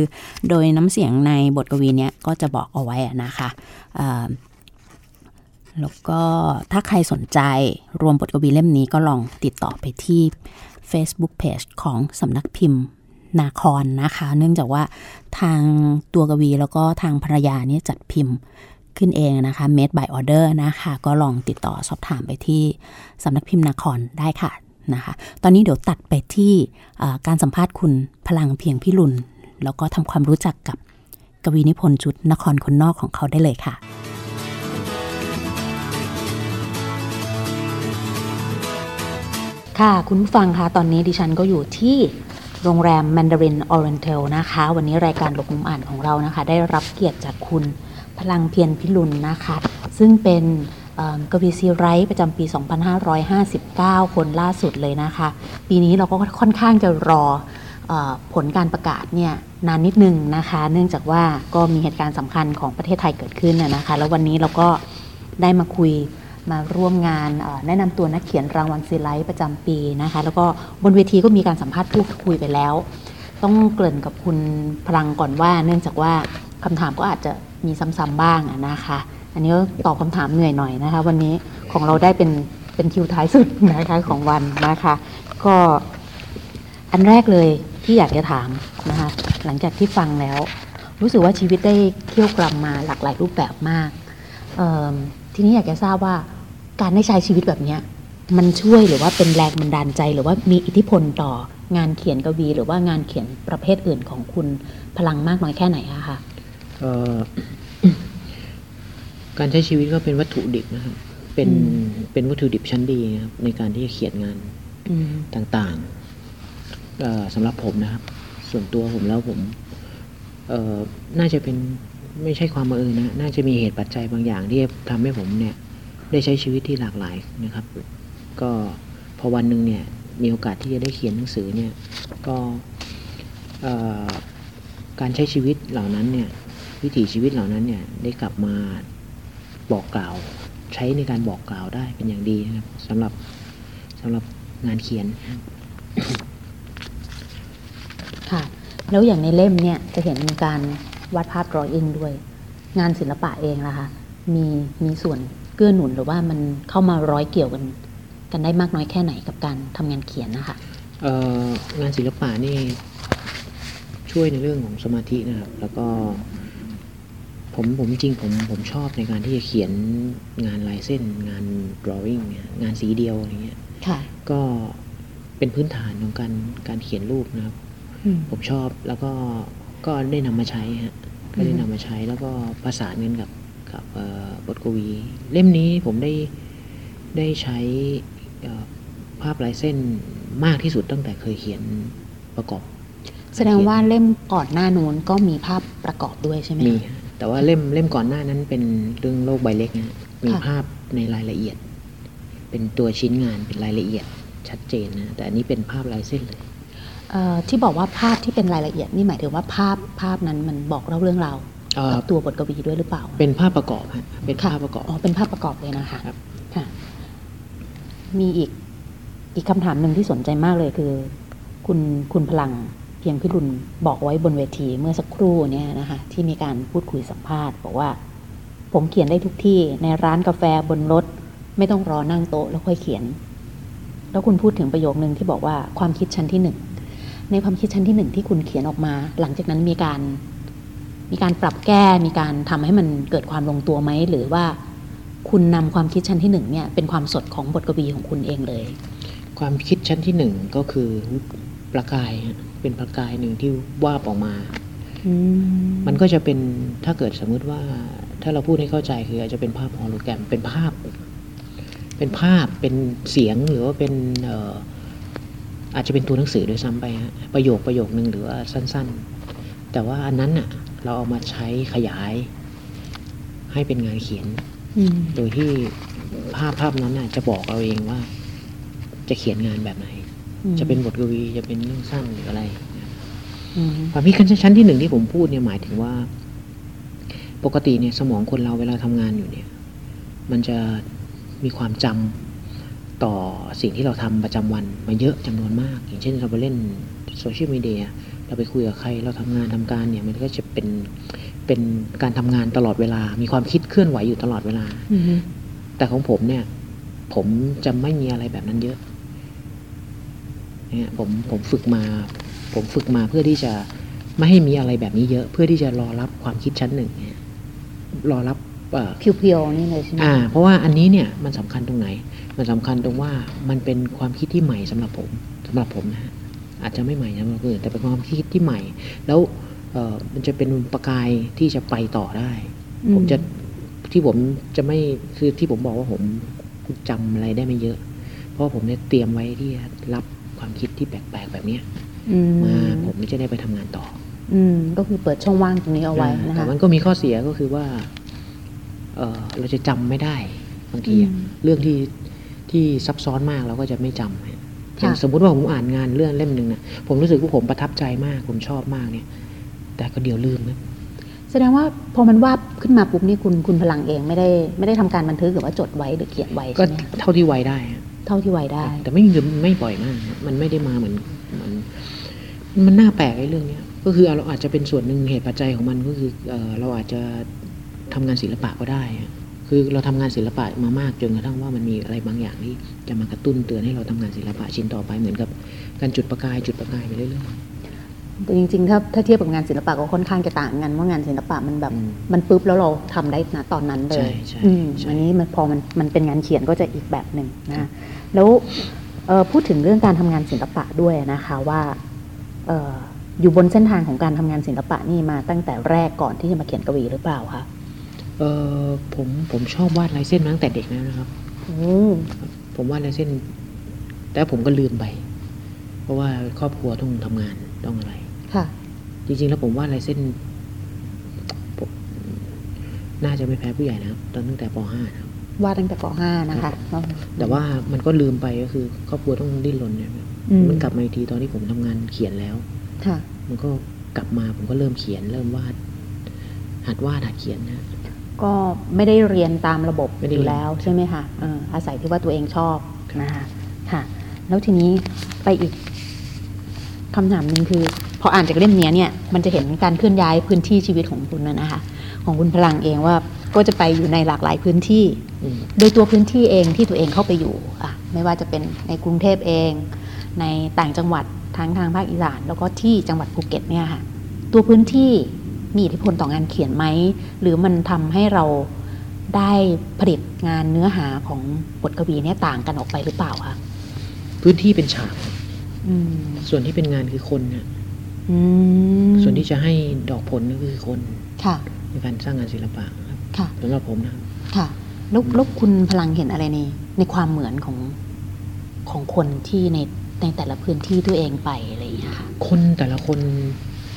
โดยน้ำเสียงในบทกวีเนี้ยก็จะบอกเอาไว้นะคะแล้วก็ถ้าใครสนใจรวมบทกวีเล่มนี้ก็ลองติดต่อไปที่ Facebook Page ของสำนักพิมพ์นาคอนนะคะ เนื่องจากว่าทางตัวกวีแล้วก็ทางภรรยานี่จัดพิมพ์ขึ้นเองนะคะ made by order นะคะ ก็ลองติดต่อสอบถามไปที่สำนักพิมพ์นาคอนได้ค่ะนะคะ ตอนนี้เดี๋ยวตัดไปที่การสัมภาษณ์คุณพลังเพียงพิรุณแล้วก็ทำความรู้จักกับกวีนิพนธ์ชุดนครคนนอกของเขาได้เลยค่ะ ค่ะ คุณฟังคะตอนนี้ดิฉันก็อยู่ที่โรงแรม Mandarin Oriental นะคะ วันนี้รายการหลบมุมอ่านของเรานะคะ ได้รับเกียรติจากคุณพลังเพียรพิรุณนะคะ ซึ่งเป็นกวีซีไรต์ประจำปี 2559 คนล่าสุดเลยนะคะ ปีนี้เราก็ค่อนข้างจะรออผลการประกาศเนี่ยนานนิดนึงนะคะ เนื่องจากว่าก็มีเหตุการณ์สำคัญของประเทศไทยเกิดขึ้นนะคะ แล้ววันนี้เราก็ได้มาคุย มาร่วมงานแนะนำตัวนักเขียนรางวัลซีไรต์ประจำปีนะคะ แล้วก็บนเวทีก็มีการสัมภาษณ์พูดคุยไปแล้ว ต้องเกริ่นกับคุณพลังก่อนว่า เนื่องจากว่าคำถามก็อาจจะมีซ้ำๆบ้างนะคะ อันนี้ก็ตอบคำถามเหนื่อยหน่อยนะคะ วันนี้ของเราได้เป็นเป็นคิวท้ายสุดนะคะของวันนะคะ ก็อันแรกเลยที่อยากจะถามนะคะหลังจากที่ฟังแล้ว รู้สึกว่าชีวิตได้เที่ยวกลัมมาหลากหลายรูปแบบมากทีนี้อยากจะทราบว่า การได้ใช้ชีวิตแบบนี้มันช่วยหรือว่าเป็นแรงบันดาลใจ หรือว่ามีอิทธิพลต่องานเขียนกวี หรือว่างานเขียนประเภทอื่นของคุณพลังมากน้อยแค่ไหนอะคะการใช้ชีวิตก็เป็นวัตถุดิบนะครับ เป็นเป็นวัตถุดิบชั้นดีนะครับในการที่จะเขียนงานต่างๆสำหรับผมนะครับ ส่วนตัวผมแล้วผมน่าจะเป็นไม่ใช่ความบังเอิญนะ น่าจะมีเหตุปัจจัยบางอย่างที่ทำให้ผมเนี่ย ได้ใช้ชีวิตที่หลากหลายนะครับ ก็พอวันหนึ่งเนี่ยมีโอกาสที่จะได้เขียนหนังสือเนี่ยก็การใช้ชีวิตเหล่านั้นเนี่ยวิถีชีวิตเหล่านั้นเนี่ยได้กลับมาบอกกล่าวใช้ในการบอกกล่าวได้เป็นอย่างดีนะครับสำหรับสำหรับงานเขียนค่ะแล้วอย่างในเล่มเนี่ยจะเห็นมีการวาดภาพรอยอิงด้วย งานศิลปะเองนะคะมีมีส่วน เกื้อหนุนหรือว่ามันเข้ามาร้อยเกี่ยวกัน กันได้มากน้อยแค่ไหนกับการทำงานเขียนนะคะงานศิลปะนี่ช่วยในเรื่องของสมาธินะครับ แล้วก็ ผมผมจริงผมผมชอบในการที่จะเขียนงานลายเส้น งาน drawing งานสีเดียวอะไรเงี้ยก็เป็นพื้นฐานของการการเขียนรูปนะครับ ผมชอบแล้วก็ก็ได้นำมาใช้ฮะก็ได้นำมาใช้แล้วก็ประสานกันกับ กับบทกวี เล่มนี้ผมได้ได้ใช้ภาพลายเส้นมากที่สุดตั้งแต่เคยเขียนประกอบ แสดงว่าเล่มก่อนหน้านู้นก็มีภาพประกอบด้วยใช่ไหมมีแต่ว่าเล่มเล่มก่อนหน้านั้นเป็นเรื่องโลกใบเล็กนะมีภาพในรายละเอียด เป็นตัวชิ้นงานเป็นรายละเอียดชัดเจนนะแต่อันนี้เป็นภาพลายเส้นเลยที่บอกว่าภาพที่เป็นรายละเอียดนี่หมายถึงว่าภาพภาพนั้นมันบอกเล่าเรื่องราวกับ ตัวบทกวีด้วยหรือเปล่า เป็นภาพประกอบฮะเป็นภาพประกอบอ๋อเป็นภาพประกอบเลยนะคะค่ะ มีอีกอีกคำถามหนึ่งที่สนใจมากเลยคือ คุณคุณพลังเพียงพิรุณบอกไว้บนเวทีเมื่อสักครู่เนี่ยนะคะ ที่มีการพูดคุยสัมภาษณ์บอกว่า ผมเขียนได้ทุกที่ในร้านกาแฟบนรถ ไม่ต้องรอนั่งโต๊ะแล้วค่อยเขียน แล้วคุณพูดถึงประโยคนึงที่บอกว่าความคิดชั้นที่หนึ่งในความคิดชั้นที่หนึ่งที่คุณเขียนออกมา หลังจากนั้นมีการ มีการปรับแก้มีการทำให้มันเกิดความลงตัวไหม หรือว่าคุณนำความคิดชั้นที่หนึ่งเนี่ยเป็นความสดของบทกวีของคุณเองเลย ความคิดชั้นที่หนึ่งก็คือประกายเป็นประกายหนึ่งที่ว่าออกมา มันก็จะเป็นถ้าเกิดสมมุติว่าถ้าเราพูดให้เข้าใจคืออาจจะเป็นภาพฮอลโลแกรมเป็นภาพ เป็นภาพเป็นเสียงหรือว่าเป็นอาจจะเป็นตัวหนังสือด้วยซ้ำไปฮะประโยคประโยคนึงหรือว่าสั้น ๆ แต่ว่าอันนั้นน่ะ เราเอามาใช้ขยาย ให้เป็นงานเขียนโดยที่ภาพภาพนั้นน่ะ จะบอกเราเองว่า จะเขียนงานแบบไหน จะเป็นบทกวีจะเป็นเรื่องสั้นหรืออะไรความพิการชั้นที่หนึ่งที่ผมพูดเนี่ยหมายถึงว่า ปกติเนี่ยสมองคนเราเวลาทำงานอยู่เนี่ย มันจะมีความจำต่อสิ่งที่เราทำประจำวันมาเยอะจำนวนมาก อย่างเช่นเราไปเล่นโซเชียลมีเดีย เราไปคุยกับใคร เราทำงานทำการเนี่ย มันก็จะเป็นเป็นการทำงานตลอดเวลา มีความคิดเคลื่อนไหวอยู่ตลอดเวลาแต่ของผมเนี่ย ผมจะไม่มีอะไรแบบนั้นเยอะเนี่ยผมผมฝึกมา ผมฝึกมาเพื่อที่จะไม่ให้มีอะไรแบบนี้เยอะ เพื่อที่จะรอรับความคิดชั้นหนึ่งเนี่ยรอรับเพียวๆนี่เลยใช่ไหมอ่า เพราะว่าอันนี้เนี่ยมันสำคัญตรงไหน มันสำคัญตรงว่ามันเป็นความคิดที่ใหม่สำหรับผมสำหรับผมนะฮะ อาจจะไม่ใหม่สำหรับคนอื่นแต่เป็นความคิดที่ใหม่ แล้วเออมันจะเป็นประกายที่จะไปต่อได้ ผมจะที่ผมจะไม่คือที่ผมบอกว่าผมจำอะไรได้ไม่เยอะ เพราะผมเนี่ยเตรียมไว้ที่รับความคิดที่แปลกๆแบบเนี้ยมาผมจะได้ไปทำงานต่อ อืมก็คือเปิดช่องว่างตรงนี้เอาไว้นะคะแต่มันก็มีข้อเสียก็คือว่า เอ่อเราจะจำไม่ได้บางทีอะอืมเรื่องที่ที่ซับซ้อนมากเราก็จะไม่จำ อย่างสมมุติว่าผมอ่านงานเรื่องเล่มหนึ่งนะผมรู้สึกว่าผมประทับใจมากผมชอบมากเนี่ย แต่ก็เดี๋ยวลืมนะแสดงว่าพอมันวาบขึ้นมาปุ๊บนี่คุณคุณพลังเองไม่ได้ไม่ได้ทำการบันทึกหรือว่าจดไว้หรือเขียนไว้ก็ใช่ไหมเท่าที่ไวได้อะเท่าที่ไว้ได้ แต่ไม่ไม่บ่อยมาก มันไม่ได้มาเหมือนเหมือนมันน่าแปลกไอ้เรื่องเนี้ยก็คือเราอาจจะเป็นส่วนหนึ่งเหตุปัจจัยของมันก็คือเอ่อเราอาจจะทำงานศิลปะก็ได้อะ คือเราทำงานศิลปะมามากจนกระทั่งว่ามันมีอะไรบางอย่างที่จะมากระตุ้นเตือนให้เราทำงานศิลปะชิ้นต่อไปเหมือนกับการจุดประกายจุดประกายไปเรื่อยแต่จริงๆถ้าถ้าเทียบกับงานศิลปะก็ค่อนข้างจะต่างกันว่างานศิลปะมันแบบอืมมันปุ๊บแล้วเราทำได้นะตอนนั้นเลใช่ยใช่อืมใช่อันนี้มันพอมันมันเป็นงานเขียนก็จะอีกแบบหนึ่งนะแล้วเอ่อพูดถึงเรื่องการทำงานศิลปะด้วยนะคะว่าเอ่ออยู่บนเส้นทางของการทำงานศิลปะนี่มาตั้งแต่แรกก่อนที่จะมาเขียนกวีหรือเปล่าคะๆ เออผมผมชอบวาดลายเส้นมาตั้งแต่เด็กแล้วนะครับโอ้ผมวาดลายเส้น แต่ผมก็ลืมไป เพราะว่าครอบครัวต้องทำงานต้องอะไร ค่ะ จริงๆ แล้วผมว่าลายเส้นผมน่าจะไม่แพ้ผู้ใหญ่นะครับตอนตั้งแต่ป .5 นะครับวาดตั้งแต่ป .5 นะคะ แต่ว่ามันก็ลืมไปก็คือ ครอบครัวต้องดิ้นรนเนี่ยอืมมันกลับมาอีกทีตอนที่ผมทำงานเขียนแล้ว ค่ะ มันก็กลับมาผมก็เริ่มเขียน เริ่มวาด หัดวาดหัดเขียนนะ ก็ไม่ได้เรียนตามระบบไม่ได้อยู่เรียนแล้วใช่ไหมคะเอออาศัยที่ว่าตัวเองชอบครับนะคะค่ะ แล้วทีนี้ไปอีกคำถามหนึ่งคือ พออ่านจากเล่มเนี้ยเนี่ยมันจะเห็นการเคลื่อนย้ายพื้นที่ชีวิตของคุณนะนะคะ ของคุณพลังเองว่าก็จะไปอยู่ในหลากหลายพื้นที่อืมโดยตัวพื้นที่เองที่ตัวเองเข้าไปอยู่อะไม่ว่าจะเป็นในกรุงเทพเอง ในต่างจังหวัดทั้งทางภาคอีสานแล้วก็ที่จังหวัดภูเก็ตเนี่ยค่ะ ตัวพื้นที่ มีอิทธิพลต่องานเขียนไหม หรือมันทำให้เราได้ผลิตงานเนื้อหาของบทกวีเนี่ยต่างกันออกไปหรือเปล่าคะพื้นที่เป็นฉากอืมส่วนที่เป็นงานคือคนนะอืมส่วนที่จะให้ดอกผลก็คือคนค่ะในการสร้างงานศิลปะครับค่ะสำหรับผมนะครับค่ะแล้วแล้วคุณพลังเห็นอะไรในในความเหมือนของของคนที่ในในแต่ละพื้นที่ตัวเองไปอะไรอย่างเงี้ยค่ะคนแต่ละคน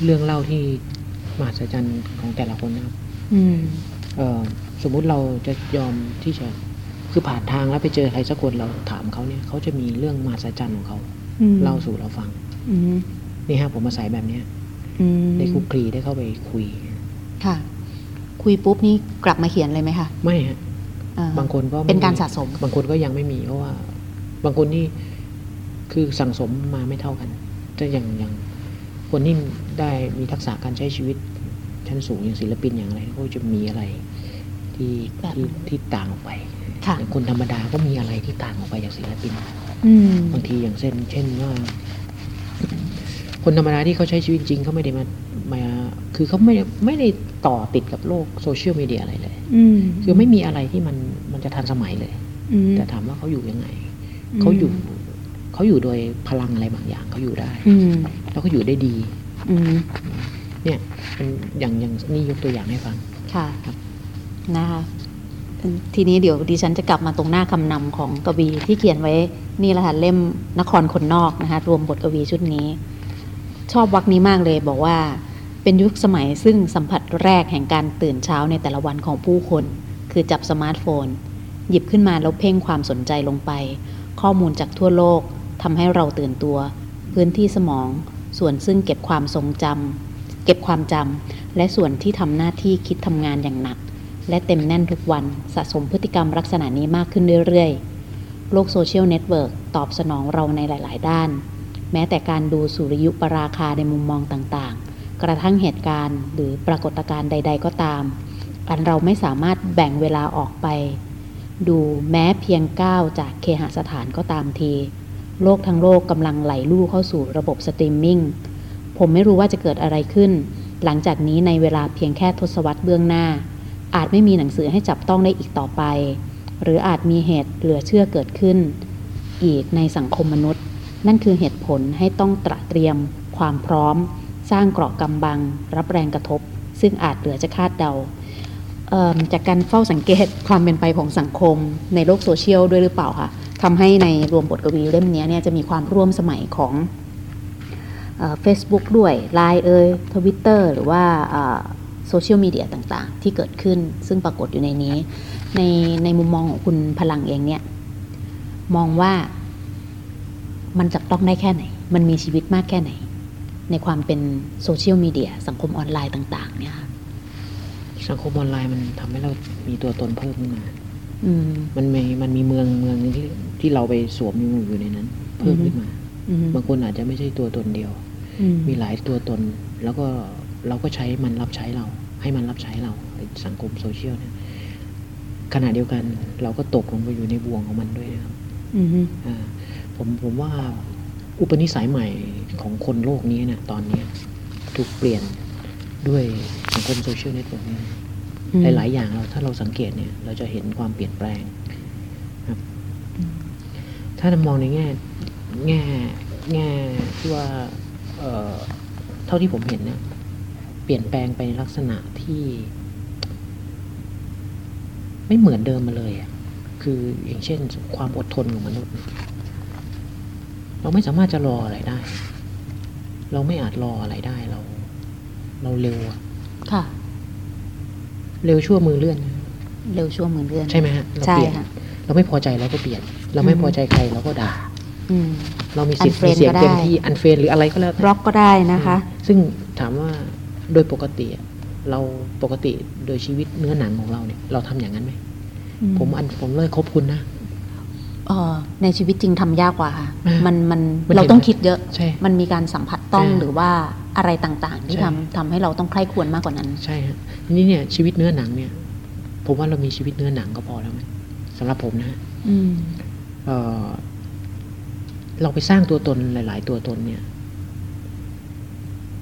เรื่องเล่าที่ มหัศจรรย์ของแต่ละคนนะครับอืมเอ่อสมมุติเราจะยอมที่จะคือผ่านทางแล้วไปเจอใครสักคนเราถามเขาเนี่ยเขาจะมีเรื่องมหัศจรรย์ของเขาอืมเล่าสู่เราฟังอืมนี่ฮะผมมาใส่แบบเนี้ยอืมได้คลุกคลีได้เข้าไปคุย ค่ะ คุยปุ๊บนี่กลับมาเขียนเลยไหมคะไม่ฮะอ่บางคนก็ไม่เป็นการสะสม บางคนก็ยังไม่มีเพราะว่า บางคนที่คือสั่งสมมาไม่เท่ากันจะอย่างอย่าง คนที่ได้มีทักษะการใช้ชีวิตชั้นสูงอย่างศิลปินอย่างอะไรเขาจะมีอะไรที่แบบที่ที่ต่างออกไปค่ะอย่างคนธรรมดาก็มีอะไรที่ต่างออกไปจากศิลปินอืมบางทีอย่างเช่น เช่นว่า คนธรรมดาที่เขาใช้ชีวิตจริงเขาไม่ได้มามาคือเขาไม่ได้ไม่ได้ต่อติดกับโลกโซเชียลมีเดียอะไรเลยอืมคือไม่มีอะไรที่มันมันจะทันสมัยเลยอืมแต่ถามว่าเขาอยู่ยังไงอืมเขาอยู่ เขาอยู่โดยพลังอะไรบางอย่างเขาอยู่ได้อืมแล้วก็อยู่ได้ดีอืมเนี่ยเป็นอย่างอย่างนี่ยกตัวอย่างให้ฟังค่ะครับนะคะทีนี้เดี๋ยวดิฉันจะกลับมาตรงหน้าคำนำของกวีที่เขียนไว้นี่แหละค่ะเล่มนครคนนอกนะคะรวมบทกวีชุดนี้ ชอบวักนี้มากเลยบอกว่าเป็นยุคสมัยซึ่งสัมผัสแรกแห่งการตื่นเช้าในแต่ละวันของผู้คน คือจับสมาร์ทโฟน หยิบขึ้นมาแล้วเพ่งความสนใจลงไป ข้อมูลจากทั่วโลก ทำให้เราตื่นตัว พื้นที่สมอง ส่วนซึ่งเก็บความทรงจำเก็บความจำและส่วนที่ทำหน้าที่คิดทำงานอย่างหนัก และเต็มแน่นทุกวันสะสมพฤติกรรมลักษณะนี้มากขึ้นเรื่อยๆ โลกโซเชียลเน็ตเวิร์กตอบสนองเราในหลาย ๆ ด้าน แม้แต่การดูสุริยุปราคาในมุมมองต่างๆ กระทั่งเหตุการณ์ หรือปรากฏการณ์ใด ๆ ก็ตามอันเราไม่สามารถแบ่งเวลาออกไป ดูแม้เพียงก้าวจากเคหสถานก็ตามที โลกทั้งโลกกำลังไหลลู่เข้าสู่ระบบสตรีมมิ่ง ผมไม่รู้ว่าจะเกิดอะไรขึ้น หลังจากนี้ในเวลาเพียงแค่ทศวรรษเบื้องหน้า อาจไม่มีหนังสือให้จับต้องได้อีกต่อไป หรืออาจมีเหตุเหลือเชื่อเกิดขึ้น อีกในสังคมมนุษย์ นั่นคือเหตุผลให้ต้องตระเตรียม ความพร้อม สร้างเกราะกำบัง รับแรงกระทบ ซึ่งอาจเหลือจะคาดเดาจากการเฝ้าสังเกตความเป็นไปของสังคมในโลกโซเชียลด้วยหรือเปล่าคะ ทำให้ในรวมบทกวีเล่มนี้เนี่ยจะมีความร่วมสมัยของเฟซบุ๊กด้วย Line เอ่ยทวิตเตอร์หรือว่าโซเชียลมีเดียต่างๆ ที่เกิดขึ้นซึ่งปรากฏอยู่ในนี้ ในในมุมมองของคุณพลังเองเนี่ย มองว่ามันจับต้องได้แค่ไหน มันมีชีวิตมากแค่ไหน ในความเป็นโซเชียลมีเดียสังคมออนไลน์ต่าง ๆ เนี่ยค่ะสังคมออนไลน์มันทำให้เรามีตัวตนเพิ่มขึ้นมา มมันมีมันมีเมืองเมืองหนึงที่ที่เราไปสวมอยู่อยู่ในนั้น เพิ่มขึ้นมาอืมบางคนอาจจะไม่ใช่ตัวตนเดียวอืมมีหลายตัวตน แล้วก็เราก็ใช้มันรับใช้เรา ให้มันรับใช้เราไอ้สังคมโซเชียลเนี่ยขณะเดียวกันเราก็ตกลงไปอยู่ในบ่วงของมันด้วยนะครับอืมอ่าผมผมว่าอุปนิสัยใหม่ของคนโลกนี้เนี่ยตอนเนี้ยถูกเปลี่ยนด้วยสังคมโซเชียลเน็ตเวิร์กนี้อืม หลาย ๆ อย่างเราถ้าเราสังเกตเนี่ยเราจะเห็นความเปลี่ยนแปลงครับ ถ้าเรามองในแง่แง่แง่ที่ว่าเอ่อเท่าที่ผมเห็นเนี่ยเปลี่ยนแปลงไปในลักษณะที่ ไม่เหมือนเดิมมาเลยอะคืออย่างเช่นความอดทนของมนุษย์ เราไม่สามารถจะรออะไรได้ เราไม่อาจรออะไรได้เรา เราเร็วอะค่ะ เร็วชั่วมือเลื่อนนะเร็วชั่วเหมือนเดือน ใช่ไหมฮะเราใช่เปลี่ยนค่ะเราไม่พอใจเราก็เปลี่ยน เราไม่อืมพอใจใครเราก็ด่าอืมเรามีสิทธิ์ Unfriend มีเสียงก็ได้เต็มที่อันเฟนหรืออะไรก็แล้วแต่บล็อกก็ได้นะคะ ซึ่งถามว่าโดยปกติอะเราปกติโดยชีวิตเนื้อหนังของเราเนี่ย เราทำอย่างนั้นไหมอืมผมอันผมเลยคบคุณนะเอ่อในชีวิตจริงทำยากกว่าค่ะอ่ามัมันมันมันเราเห็นต้องคิดเยอะใช่มันมีการสัมผัสต้องใช่หรือว่า อะไรต่างๆ ที่ใช่ทำทำให้เราต้องใคร่ควรมากกว่านั้น ใช่ฮะทีนี้เนี่ยชีวิตเนื้อหนังเนี่ย ผมว่าเรามีชีวิตเนื้อหนังก็พอแล้วไหมสำหรับผมนะฮะอืมเอ่อเราไปสร้างตัวตนหลาย ๆ ตัวตนเนี่ย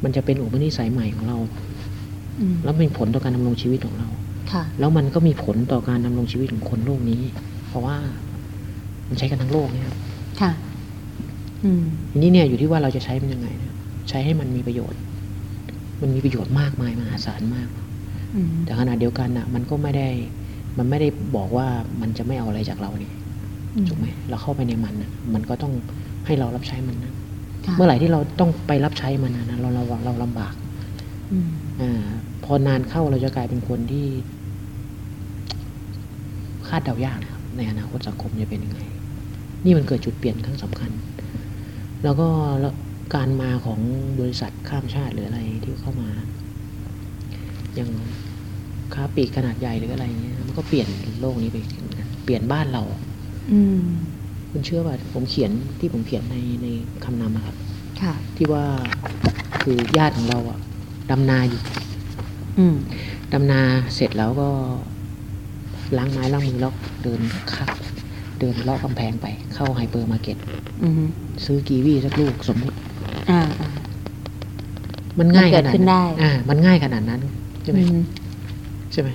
มันจะเป็นอุปนิสัยใหม่ของเราอืมแล้วมีผลต่อการดำรงชีวิตของเราค่ะ แล้วมันก็มีผลต่อการดำรงชีวิตของคนโลกนี้ เพราะว่ามันใช้กันทั้งโลกเนี่ยครับค่ะอืมทีนี้เนี่ยอยู่ที่ว่าเราจะใช้มันยังไงนะ ใช้ให้มันมีประโยชน์ มันมีประโยชน์มากมายมหาศาลมากอืมแต่ขณะเดียวกันนะมันก็ไม่ได้ มันไม่ได้บอกว่ามันจะไม่เอาอะไรจากเราเนี่ยถูกไหมเราเข้าไปในมันนะมันก็ต้องให้เรารับใช้มันนะค่ะเมื่อไหร่ที่เราต้องไปรับใช้มันนะนะเราเราเราลำบากอืมอ่าพอนานเข้าเราจะกลายเป็นคนที่ คาดเดายากนะครับในอนาคตสังคมจะเป็นยังไง นี่มันเกิดจุดเปลี่ยนครั้งสำคัญ แล้วก็แล้ว การมาของบริษัทข้ามชาติหรืออะไรที่เข้ามา อย่างค้าปลีกขนาดใหญ่หรืออะไรเงี้ยมันก็เปลี่ยนโลกนี้ไปเหมือนกันเปลี่ยนบ้านเรา อืมคุณเชื่อว่าผมเขียนที่ผมเขียนในในคำนำอะครับ ค่ะ ที่ว่าคือญาติของเราอะดำนาอยู่อืมดำนาเสร็จแล้วก็ล้างไม้ล้างมือแล้วเดินคักเดินเลาะกำแพงไปเข้าไฮเปอร์มาร์เก็ตอืมซื้อกีวีสักลูกสมมุติอ่าอ่า มันง่ายมันเกิขดนาดขึ้นได้อ่า มันง่ายขนาดนั้นใช่ไหมอืมใช่ไหม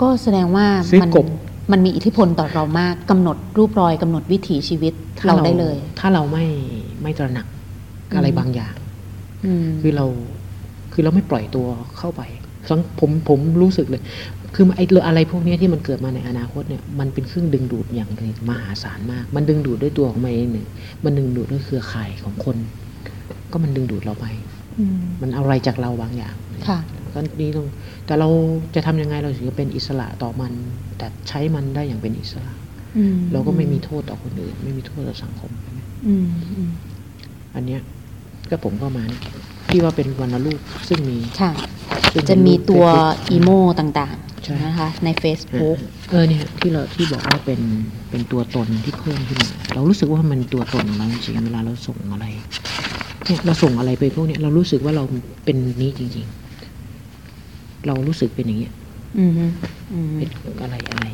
ก็แสดงว่าซื้อมักบมันมีอิทธิพลต่อเรามากกำหนดรูปรอยกำหนดวิถีชีวิตเราได้เลย ถ้าเราไม่ไม่ตระหนักอะไรอืมบางอย่างอืมคือเราคือเราไม่ปล่อยตัวเข้าไปสัง ผมผมรู้สึกเลย คือไอ้อะไรพวกเนี้ยที่มันเกิดมาในอนาคตเนี่ยมันเป็นเครื่องดึงดูดอย่างหนึ่งมหาศาลมาก มันดึงดูดด้วยตัวของมันเองหนึ่งมันดึงดูดด้วยเครือข่ายของคน ก็มันดึงดูดเราไปอืมมันเอาอะไรจากเราบางอย่างค่ะก็นี่ต้องแต่เราจะทำยังไงเราถึงจะเป็นอิสระต่อมัน แต่ใช้มันได้อย่างเป็นอิสระอืมเราก็ไม่มีโทษต่อคนอื่น ไม่มีโทษต่อสังคมใช่ไหมอืมอืมอันเนี้ยก็ผมก็มาเนี่ย ที่ว่าเป็นวันลูกซึ่งมีค่ะซึ่งจะเป็นมีรูปตัว Facebook อีโมต่างใช่ๆนะคะใน Facebook เออเนี่ยที่เราที่บอกว่าเป็นเป็นตัวตนที่เพิ่มขึ้นมาเรารู้สึกว่ามันตัวตนของเราจริงๆเวลาเราส่งอะไรเนี่ยเราส่งอะไรไปพวกเนี้ยเรารู้สึกว่าเราเป็นนี้จริง ๆ เรารู้สึกเป็นอย่างเงี้ยอืมอืมเป็นอะไรอะไร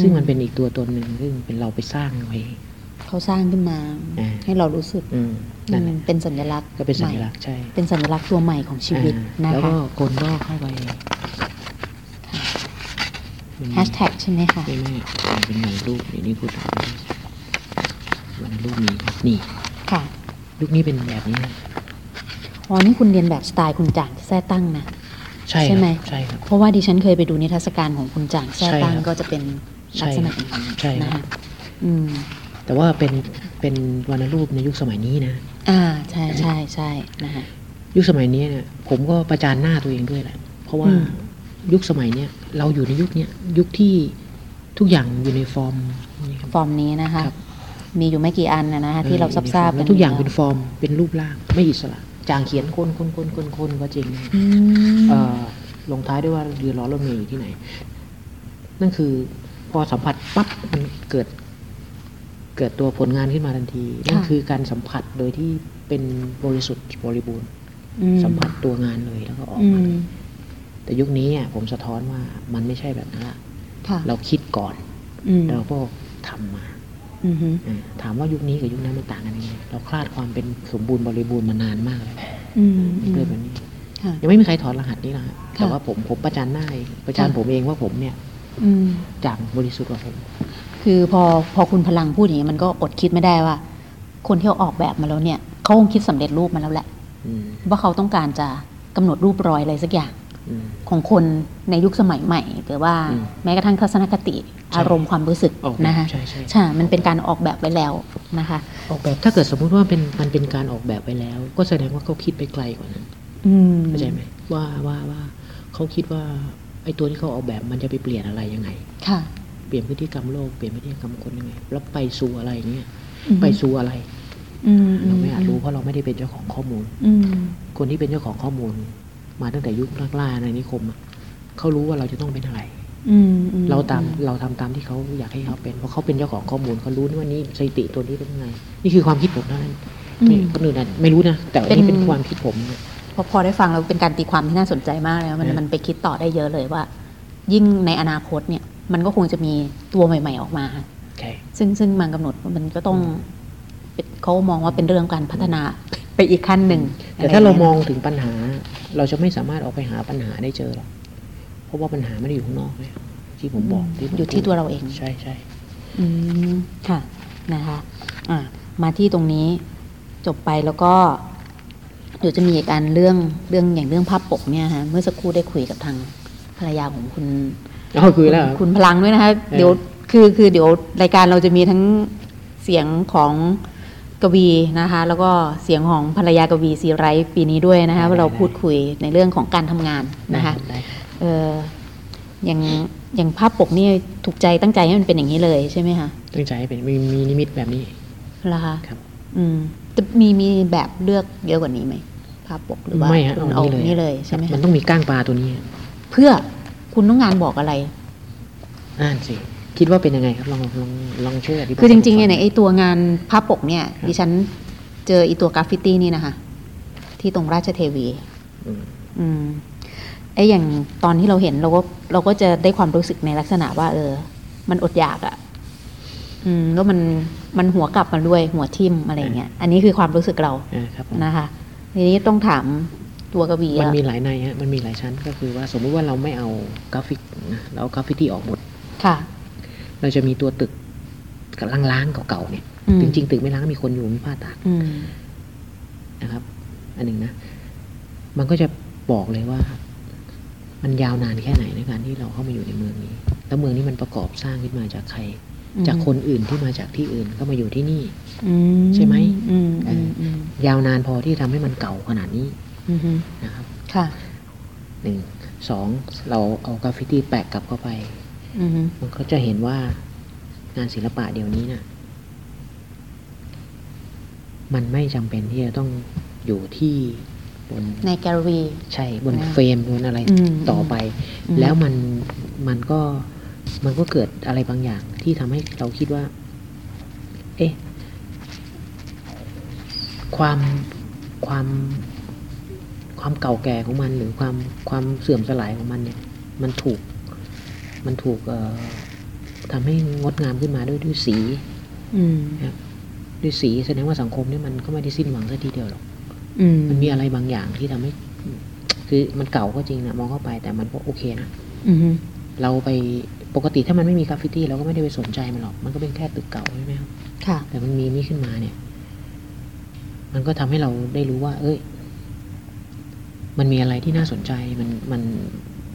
ซึ่งอืมมันเป็นอีกตัวตนหนึ่งซึ่งเป็นเราไปสร้างไว้ เขาสร้างขึ้นมาอ่าให้เรารู้สึกอืมนั่นแหละอืมเป็นสัญลักษณ์ก็เป็นสัญใหม่ลักษณ์ใช่เป็นสัญลักษณ์ตัวใหม่ของชีวิตอ่านะแล้วคะก็คนก็เข้าไปมันแฮชแท็กใช่ไหมคะไม่ไม่เป็นวันรูปเดี๋ยวนี้พูดถึงวันรูปนี้นี่ค่ะยุคนี้เป็นแบบนี้นะอ๋อนี่คุณเรียนแบบสไตล์คุณจ่างแท้ตั้งนะใช่ใช่ไหมครับใช่ครับเพราะว่าดิฉันเคยไปดูนิทรรศการของคุณจ่างแท้ตั้งใช่ครับก็จะเป็นลักษณะอย่างนี้ใช่ครับนะคะอืม แต่ว่าเป็นเป็นวรรณรูปในยุคสมัยนี้นะ อ่าใช่ใช่ใช่นะคะยุคสมัยนี้เนี่ยผมก็ประจานหน้าตัวเองด้วยแหละ เพราะว่าอืมยุคสมัยเนี้ยเราอยู่ในยุคเนี้ยยุคที่ทุกอย่างอยู่ในฟอร์มนี่ครับฟอร์มนี้นะคะครับมีอยู่ไม่กี่อันนะนะคะที่เราทราบทราบๆแล้กัวนทุกอย่างเป็นแล้วฟอร์มเป็นรูปร่างไม่อิสระจางเขียนคนคนคนคนคนก็จริงอืมเอ่อลงท้ายด้วยว่าเรือล้อรถเมย์อยู่ที่ไหน นั่นคือพอสัมผัสปั๊บมันเกิด เกิดตัวผลงานขึ้นมาทันทีนั่นคือการสัมผัสโดยที่เป็นบริสุทธิ์บริบูรณ์สัมผัสตัวงานเลยแล้วก็ออกอืมามแต่ยุคนี้อะผมสะท้อนว่ามันไม่ใช่แบบนั้นละค่ะเราคิดก่อนอืมเราก็ทำมาอืมฮึอ่าถามว่ายุคนี้กับยุคนั้นมันต่างกันยังไงเราคลาดความเป็นสมบูรณ์บริบูรณ์มานานมากเลยอืมอืมเรื่องแบบนี้ค่ะยังไม่มีใครถอดรหัสนี้นะฮะแต่ค่ะว่าผมผมประจานหน้าเองประจานค่ะผมเองว่าผมเนี่ยอืมจางบริสุทธิ์กว่าผม คือพอพอคุณพลังพูดอย่างนี้มันก็อดคิดไม่ได้ว่า คนที่เขาออกแบบมาแล้วเนี่ยเขาคงคิดสำเร็จรูปมาแล้วแหละอืมว่าเขาต้องการจะกำหนดรูปรอยอะไรสักอย่างอืมของคนในยุคสมัยใหม่ หรือว่าอืมแม้กระทั่งทัศนคติอารมณ์ความรู้สึกออกแบบนะคะใช่ใช่ใช่ มันเป็นการออกแบบไว้แล้วนะคะ ออกแบบถ้าเกิดสมมุติว่าเป็นมันเป็นการออกแบบไปแล้ว ก็แสดงว่าเขาคิดไปไกลกว่านั้นอืมเข้าใจไหมว่าว่าว่าเขาคิดว่าไอ้ตัวที่เขาออกแบบมันจะไปเปลี่ยนอะไรยังไง ค่ะเป ลี่ยนพฤติกรรมโลกเปลี่ยนพฤติกรรมคนยังไงแล้วไปสู่อะไรอย่างเงี้ยอืมไปสู่อะไรอืมเราไม่อาจรู้เพราะเราไม่ได้เป็นเจ้าของข้อมูล อืมคนที่เป็นเจ้าของข้อมูล มาตั้งแต่ยุคล่าๆในนิคมอะเขารู้ว่าเราจะต้องเป็นอะไรอืมอืเราตามเราทำตามที่เขาอยากให้เขาเป็นเพราะเขาเป็นเจ้าของข้อมูลเขารู้ว่านี่สถิติตัวนี้เป็นยังไงนี่คือความคิดผมเท่านั้นไม่คนอื่นอาจไม่รู้นะแต่อันนี้เป็นความคิดผมนะพอพอได้ฟังเราเป็นการตีความที่น่าสนใจมากเลยนะมันเออมันไปคิดต่อได้เยอะเลยว่า ยิ่งในอนาคตเนี่ย มันก็คงจะมีตัวใหม่ ๆ ออกมาใช่ซึ่งซึ่งมันกำหนดว่ามันก็ต้องเป็นเขามองว่าเป็นเรื่องการพัฒนาไปอีกขั้นหนึ่ง แต่ถ้าเราะไย่มยองถึงปัญหา เราจะไม่สามารถออกไปหาปัญหาได้เจอหรอกเพราะว่าปัญหาไม่ได้อยู่ข้างนอกเลยที่ผมบอกผมอยู่ที่ตัวเราเอง ใช่ใช่อืมค่ะนะคะอะมาที่ตรงนี้จบไปแล้วก็เดี๋ยวจะมีอีกอันเรื่องเรื่องอย่างเรื่องภาพปกเนี่ยฮะเมื่อสักครู่ได้คุยกับทางภรรยาของคุณ เอาคุยแล้วเหรอคุณพลังด้วยนะคะเออเดี๋ยวคือคือเดี๋ยวรายการเราจะมีทั้งเสียงของกวีนะคะ แล้วก็เสียงของภรรยากวีซีไรท์ปีนี้ด้วยนะคะว่าเราพูดคุยในเรื่องของการทำงานนะคะได้เอออย่างอย่างภาพปกนี่ถูกใจตั้งใจให้มันเป็นอย่างนี้เลยใช่ไหมคะตั้งใจให้เป็นมีมีนิมิตแบบนี้เหรอคะครับ อืมแต่มีมีแบบเลือกเยอะกว่านี้ไหมภาพปกหรือว่าไม่ฮะคุณเอาเอานี่เลยนี่เลยใช่ไหมมันคะต้องมีก้างปลาตัวนี้ เพื่อ คุณต้องงานบอกอะไร อ่านสิคิดว่าเป็นยังไงครับลองลองลองช่วยอธิบายคือจริงๆเนี่ยในไอตัวงานภาพปกเนี่ย ดิฉันเจออีตัวกราฟฟิตี้นี่นะคะ ที่ตรงราชเทวีอืมอืมไออย่างตอนที่เราเห็นเราก็เราก็จะได้ความรู้สึกในลักษณะว่า เออ มันอดอยากอะ่ะ อืม แล้วมันมันหัวกลับมาด้วยหัวทิ่มอะไรอย่างเงี้ย อันนี้คือความรู้สึกเราอ่าครับผมนะคะทีนี้ต้องถาม ตัวกวีมันอะมีหลายในฮะมันมีหลายชั้นก็คือว่าสมมุติว่าเราไม่เอากราฟิกนะเราเอากราฟฟิตี้ออกหมดค่ะ เราจะมีตัวตึกกับร้างๆเก่าๆเนี่ยอืมจริงๆตึกไม่ร้างมีคนอยู่มีผ้าตากอืมนะครับ อันหนึ่งนะ มันก็จะบอกเลยว่า มันยาวนานแค่ไหนในการที่เราเข้ามาอยู่ในเมืองนี้ แล้วเมืองนี้มันประกอบสร้างขึ้นมาจากใครอืมจากคนอื่นที่มาจากที่อื่นก็มาอยู่ที่นี่อืใช่ไหมอืมอืมอืมยาวนานพอที่ทำให้มันเก่าขนาดนี้อืมอืม นะครับค่ะหนึ่งสองเราเอากราฟฟิตี้แปะกลับเข้าไปอืมมันก็จะเห็นว่างานศิลปะเดี๋ยวนี้นะ่ะ มันไม่จำเป็นที่จะต้องอยู่ที่บนในแกลเลอรี่ใช่บนอ่าเฟรมบนอะไรอืมต่อไปอืมแล้วมันมันก็มันก็เกิดอะไรบางอย่างที่ทำให้เราคิดว่า เอ๊ะความความ ความเก่าแก่ของมันหรือความความเสื่อมสลายของมันเนี่ย มันถูกมันถูกเอ่อทำให้งดงามขึ้นมาด้วยด้วยสีอืมนะครับด้วยสีแสดงว่าสังคมเนี่ยมันก็ไม่ได้สิ้นหวังสักทีเดียวหรอกอืมมันมีอะไรบางอย่างที่ทำให้ คือมันเก่าก็จริงนะมองเข้าไปแต่มันก็โอเคนะอืมเราไปปกติถ้ามันไม่มีกราฟฟิตี้เราก็ไม่ได้ไปสนใจมันหรอก มันก็เป็นแค่ตึกเก่าใช่ไหมครับค่ะแต่มันมีนี่ขึ้นมาเนี่ย มันก็ทำให้เราได้รู้ว่า เอ้ย มันมีอะไรที่น่าสนใจมันมัน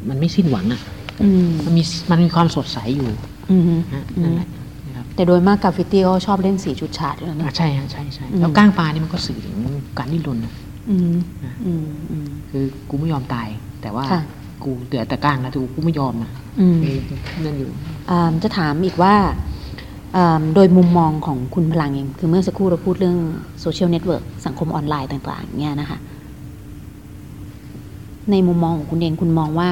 มันไม่สิ้นหวังอะ่ะอืมมันมีมันมีความสดใสอยู่อืมนะนั่นแหละนะครับแต่โดยมากกราฟฟิตี้ก็ชอบเล่นสีฉูดฉาดอยู่แล้วอะนะใช่ฮะใช่ใช่อืมแล้วก้างปลานี่มันก็สื่อถึงการดิ้นรนนะอืมนะอืมอืมคือกูไม่ยอมตาย แต่ว่าค่ะกูเหลือแต่ก้างนะกูกูไม่ยอมนะอืมมีนั่นอยู่อ่าจะถามอีกว่าอ่าโดยมุมมองของคุณพลังเอง คือเมื่อสักครู่เราพูดเรื่อง social network สังคมออนไลน์ต่างๆเนี่ยนะคะ ในมุมมองของคุณเองคุณมองว่า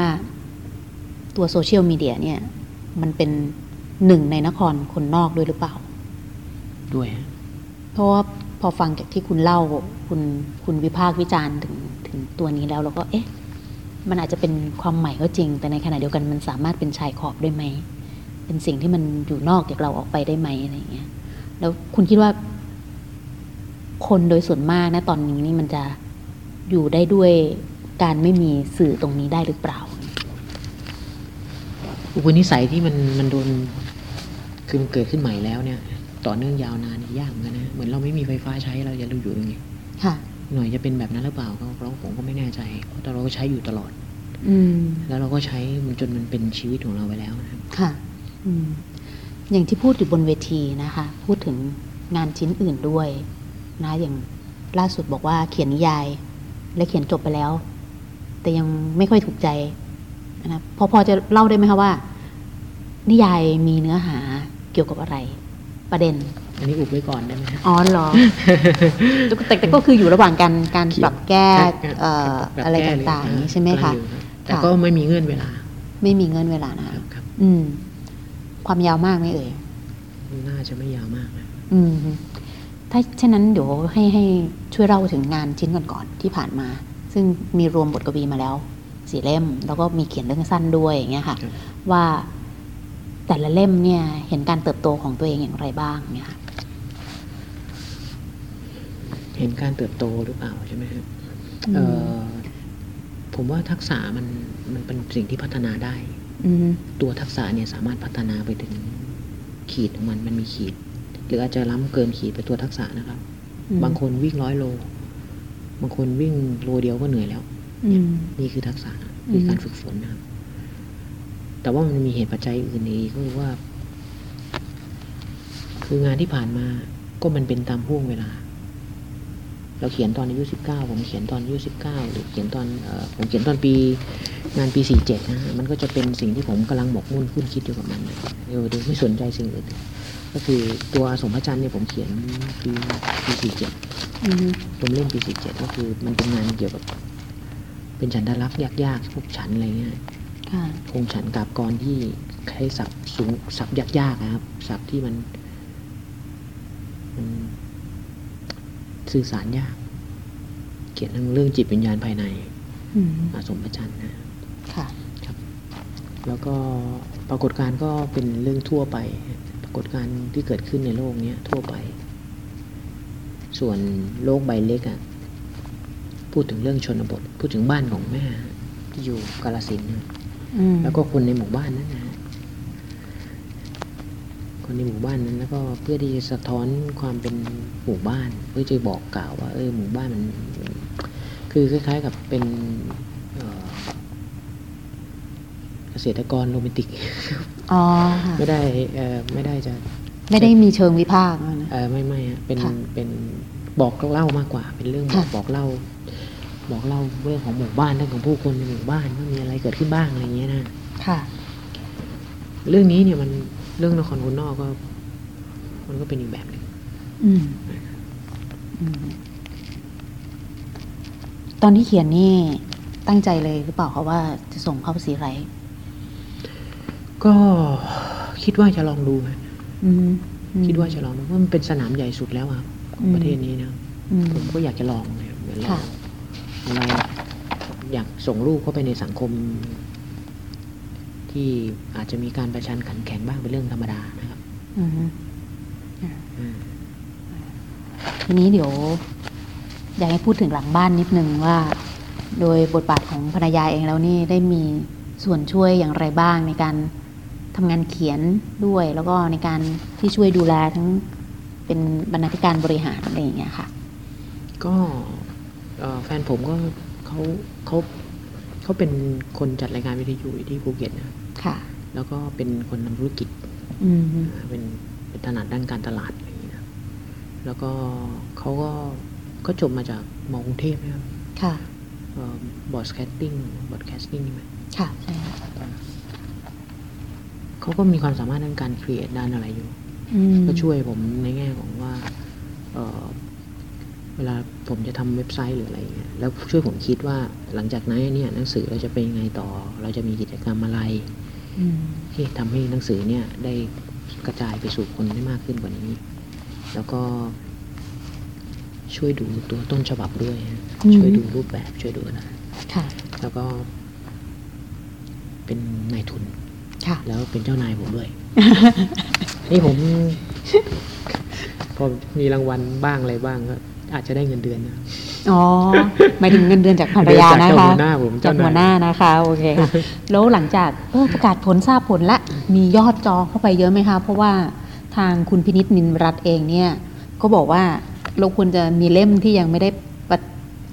ตัวโซเชียลมีเดียเนี่ย มันเป็นหนึ่งในนครคนนอกด้วยหรือเปล่า ด้วยฮะเพราะว่าพอฟังจากที่คุณเล่าคุณคุณวิพากษ์วิจารณ์ถึงถึงตัวนี้แล้วเราก็ เอ๊ะ มันอาจจะเป็นความใหม่ก็จริง แต่ในขณะเดียวกันมันสามารถเป็นชายขอบได้ไหมเป็นสิ่งที่มันอยู่นอกจากเราออกไปได้ไหมอะไรอย่างเงี้ย แล้วคุณคิดว่า คนโดยส่วนมากนะตอนนี้นี่มันจะอยู่ได้ด้วย การไม่มีสื่อตรงนี้ได้หรือเปล่า อุปนิสัยที่มันมันโดนคือมันเกิดขึ้นใหม่แล้วเนี่ย ต่อเนื่องยาวนานเนี่ยยากเหมือนกันนะเหมือนเราไม่มีไฟฟ้าใช้เราจะรู้อยู่ยังไงค่ะ หน่อยจะเป็นแบบนั้นหรือเปล่าก็เราผมก็ไม่แน่ใจเพราะแต่เราก็ใช้อยู่ตลอด อืม แล้วเราก็ใช้มันจนมันเป็นชีวิตของเราไปแล้วนะครับค่ะ อืม อย่างที่พูดอยู่บนเวทีนะคะ พูดถึงงานชิ้นอื่นด้วย นะอย่างล่าสุดบอกว่าเขียนนิยาย และเขียนจบไปแล้ว แต่ยังไม่ค่อยถูกใจนะพอพอจะเล่าได้ไหมคะว่า นิยายมีเนื้อหาเกี่ยวกับอะไร ประเด็น อันนี้อุบไว้ก่อนได้ไหมฮะอ๋อเหรอแต่แต่ก็คืออยู่ระหว่างการการเขียนปรับแก้เอ่อแบบอะไรแก้เลยต่างๆอย่างนี้ใช่ไหมคะกำลังอยู่รับแต่ก็ไม่มีเงื่อนเวลา ไม่มีเงื่อนเวลานะคคะรับครับ อืม ความยาวมากไหมเอ่ยน่าจะไม่ยาวมากนะอืมถ้าเช่นนั้นเดี๋ยวให้ให้ช่วยเล่าถึงงานชิ้นก่อนๆที่ผ่านมา ซึ่งมีรวมบทกวีมาแล้วสี่เล่ม แล้วก็มีเขียนเรื่องสั้นด้วยอย่างเงี้ยค่ะครับว่าแต่ละเล่มเนี่ยเห็นการเติบโตของตัวเองอย่างไรบ้างเนี่ยค่ะเห็นการเติบโตหรือเปล่าใช่ไหมครับอืมเอ่อผมว่าทักษะมันมันเป็นสิ่งที่พัฒนาได้อืมตัวทักษะเนี่ยสามารถพัฒนาไปถึงขีดของมันมันมีขีด หรืออาจจะล้ำเกินขีดไปตัวทักษะนะครับอืมบางคนวิ่งร้อยโล บางคนวิ่งโลเดียวก็เหนื่อยแล้วอืมนี่คือทักษะอืมคือการฝึกฝนนะครับ แต่ว่ามันมีเหตุปัจจัยอื่นอีกก็คือว่า คืองานที่ผ่านมาก็มันเป็นตามห่วงเวลา เราเขียนตอนอายุสิบเก้าผมเขียนตอนอายุสิบเก้าหรือเขียนตอนเออผมเขียนตอนปี งานปีสี่เจ็ดนะฮะมันก็จะเป็นสิ่งที่ผมกำลังหมกมุ่นคุ้นคิดอยู่กับมันเออโดยไม่สนใจสิ่งอื่น ก็คือตัวอสมพระจันทร์เนี่ยผมเขียนปีปีสี่เจ็ดอืมผมเล่นปีสี่เจ็ดก็คือมันเป็นงานเกี่ยวกับ เป็นฉันทลักษณ์ยากๆพวกฉันอะไรเงี้ยค่ะคงฉันกับกรที่ใช้ศัพท์สูงศัพท์ยากๆนะครับศัพท์ที่มันมัน สื่อสารยาก เขียนเรื่องจิตวิญญาณภายในอืมอาสมพระจันทร์นะค่ะแล้วก็ปรากฏการณ์ก็เป็นเรื่องทั่วไปปรากฏการณ์ที่เกิดขึ้นในโลกเนี้ยทั่วไป ส่วนโลกใบเล็กอะ่ะ พูดถึงเรื่องชนบท พูดถึงบ้านของแม่ที่อยู่กาลสินธุ์นะอืมแล้วก็คนในหมู่บ้านนั้นนะฮะคนในหมู่บ้านนั้นแล้วก็เพื่อที่จะสะท้อนความเป็นหมู่บ้าน เพื่อจะบอกกล่าวว่าเออหมู่บ้านมันมันคือคล้าย ๆ กับเป็นเอ่อเก ษตรกรโรแมนติกอ๋อค่ะไม่ได้เอ่อไม่ได้จะ ไม่ได้มีเชิงวิพากษ์นะเออไม่ไม่ฮะเป็นค่ะเป็นบอกเล่ามากกว่า เป็นเรื่องบอค่ะกบอกเล่า บอกเล่าเรื่องของหมู่บ้านเรื่องของผู้คนในหมู่บ้านว่ามีอะไรเกิดขึ้นบ้างอะไรอย่างเงี้ยนะค่ะ เรื่องนี้เนี่ยมันเรื่องนครคนนอกก็ มันก็เป็นอีกแบบหนึ่งอืมอืมตอนที่เขียนนี่ตั้งใจเลยหรือเปล่าคะว่าจะส่งเข้าสีไรต์ ก็คิดว่าจะลองดูฮะอืมอืมคิดว่าจะลองดูเพราะมันเป็นสนามใหญ่สุดแล้วอะครับของอืมประเทศนี้นะอืมผมก็อยากจะลองเนี่ยเหมือนเราค่ะเราอยากส่งลูกเข้าไปในสังคม ที่อาจจะมีการประชันขันแข่งบ้างเป็นเรื่องธรรมดานะครับอืมอืมทีนี้เดี๋ยว อยากให้พูดถึงหลังบ้านนิดนึงว่า โดยบทบาทของภรรยาเองแล้วนี่ได้มีส่วนช่วยอย่างไรบ้างในการ ทำงานเขียนด้วย แล้วก็ในการที่ช่วยดูแลทั้งเป็นบรรณาธิการบริหารอะไรอย่างเงี้ยค่ะ ก็เอ่อแฟนผมก็เขาเขาเขาเป็นคนจัดรายการวิทยุอยู่ที่ภูเก็ตนะครับค่ะ แล้วก็เป็นคนทำธุรกิจอืมเป็นเป็นถนัดด้านการตลาดอะไรอย่างนี้นะแล้วก็เขาก็ก็จบมาจากมอกรุงเทพนะครับค่ะ broadcasting broadcasting นี่ไหมค่ะใช่ค่ะ เขาก็มีความสามารถด้านการ create ด้านอะไรอยู่อืมก็ช่วยผมในแง่ของว่าเอ่อเวลาผมจะทำเว็บไซต์หรืออะไรเงี้ยแล้วช่วยผมคิดว่าหลังจากนั้นเนี่ยหนังสือเราจะเป็นยังไงต่อ เราจะมีกิจกรรมอะไรอืมที่ทำให้หนังสือเนี่ยได้กระจายไปสู่คนได้มากขึ้นกว่านี้ แล้วก็ช่วยดูตัวต้นฉบับด้วยฮะช่วยดูรูปแบบช่วยดูอะไรค่ะแล้วก็เป็นนายทุนค่ะ แล้วเป็นเจ้านายผมด้วย นี่ผม พอมีรางวัลบ้างอะไรบ้างก็อาจจะได้เงินเดือนนะอ๋อหมายถึงเงินเดือนจากภรรยาเดือนนะจากคะหัวหน้าผมจากเจ้านายหัวหน้านะคะโอเคค่ะแล้วหลังจากเออประกาศผลทราบผลละมียอดจองเข้าไปเยอะไหมคะ เพราะว่าทางคุณพินิษนินรัตน์เองเนี่ย ก็บอกว่าเราควรจะมีเล่มที่ยังไม่ได้ประ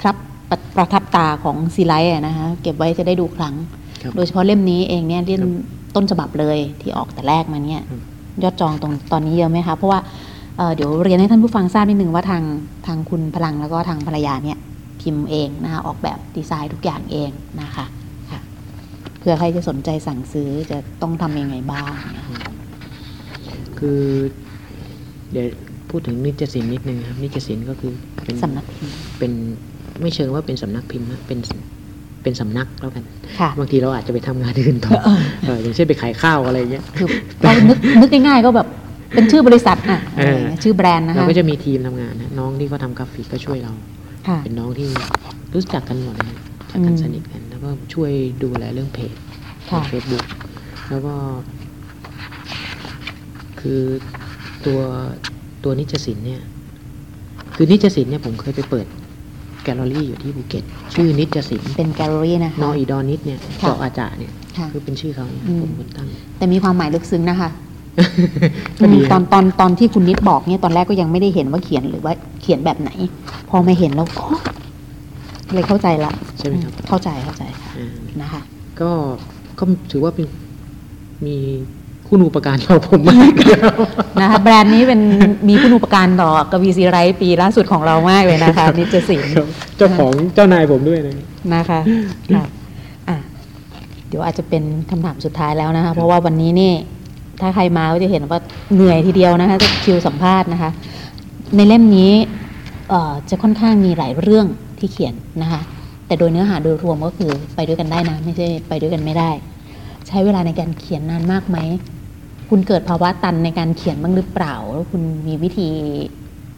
ทับประประทับตาของซีไลท์อะนะคะเก็บไว้จะได้ดูครั้งครับโดยเฉพาะเล่มนี้เองเนี่ยเล่มครับ ต้นฉบับเลยที่ออกแต่แรกมาเนี่ยครับยอดจองตรงตอนนี้เยอะไหมคะ เพราะว่าเอ่อเดี๋ยวเรียนให้ท่านผู้ฟังทราบนิดนึงว่าทางทางคุณพลังแล้วก็ทางภรรยาเนี่ยพิมพ์เองนะคะออกแบบดีไซน์ทุกอย่างเองนะคะค่ะเผื่อใครจะสนใจสั่งซื้อจะต้องทำยังไงบ้างเนี่ยค่ะคือเดี๋ยวพูดถึงนิจสินนิดนึงครับนิจสินก็คือเป็นสำนักพิมพ์เป็นไม่เชิงว่าเป็นสำนักพิมพ์นะเป็น เป็นสำนักแล้วกันค่ะบางทีเราอาจจะไปทำงานอื่นต่อเอออย่างเช่นไปขายข้าวอะไรเงี้ยคือเรานึกนึกง่ายๆก็แบบเป็นชื่อบริษัทอะอะไรอย่างเงี้ยชื่อแบรนด์นะคะเราก็จะมีทีมทำงานนะน้องที่เขาทำกราฟิกก็ช่วยเราค่ะเป็นน้องที่รู้จักกันหมดเลยจากกันอืมสนิทกันแล้วก็ช่วยดูแลเรื่องเพจค่ะเฟซบุ๊กแล้วก็ คือตัวตัวนิจสินเนี่ย คือนิจสินเนี่ยผมเคยไปเปิด แกลเลอรี่อยู่ที่ภูเก็ตชื่อนิจสินเป็นแกลเลอรี่นะคะนออีดอนิดเนี่ยค่ะเกาะอาจาเนี่ยค่ะคือเป็นชื่อเขาเนี่ยอืมผมคนตั้งแต่มีความหมายลึกซึ้งนะคะก็ดีอืมตอนตอนตอนที่คุณนิดบอกเนี่ยตอนแรกก็ยังไม่ได้เห็นว่าเขียนหรือว่าเขียนแบบไหน พอมาเห็นแล้วก็เลยเข้าใจละใช่ไหมครับเข้าใจเข้าใจค่ะอ่านะคะ ก็ก็ถือว่าเป็นมี คุณอุปการต่อผมมากนะคะแบรนด์นี้เป็นมีคุณอุปการต่อกวีซีไรต์ปีล่าสุดของเรามากเลยนะคะนิจสินเจ้าของเจ้านายผมด้วยนะนะคะค่ะอะเดี๋ยวอาจจะเป็นคำถามสุดท้ายแล้วนะคะ เพราะว่าวันนี้นี่ถ้าใครมาก็จะเห็นว่าเหนื่อยทีเดียวนะคะจะคิวสัมภาษณ์นะคะ ในเล่มนี้เอ่อจะค่อนข้างมีหลายเรื่องที่เขียนนะคะ แต่โดยเนื้อหาโดยรวมก็คือไปด้วยกันได้นะ ไม่ใช่ไปด้วยกันไม่ได้ ใช้เวลาในการเขียนนานมากไหม คุณเกิดภาวะตันในการเขียนบ้างหรือเปล่าแล้วคุณมีวิธี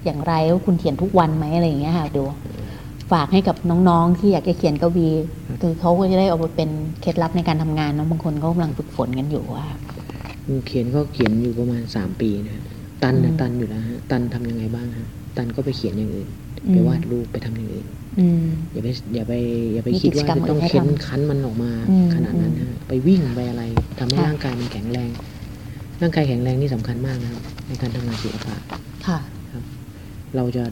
อย่างไรว่าคุณเขียนทุกวันไหมอะไรอย่างเงี้ยค่ะดูฝากให้กับน้องๆ ที่อยากจะเขียนกวีคือเขาก็จะได้เอาไปเป็นเคล็ดลับในการทำงานเนาะบางคนเขากำลังฝึกฝนกันอยู่ว่าเขียนก็เขียนอยู่ประมาณสามปีนะฮะตันนะอืมตันอยู่แล้วฮะตันทำยังไงบ้างฮะตันก็ไปเขียนอย่างอื่นอืมไปวาดรูปไปทำอย่างอื่นอืมอย่าไปอย่าไปอย่าไปมีคิดกิจว่ากรรมจะต้องอื่นให้เค้นทำคั้นมันออกมาอืมขนาดนั้นอืมฮะไปวิ่งไปอะไรทำให้ค่ะร่างกายมันแข็งแรง ร่างกายแข็งแรงนี่สำคัญมากนะครับ ในการทำงานศิลปะค่ะเราจะ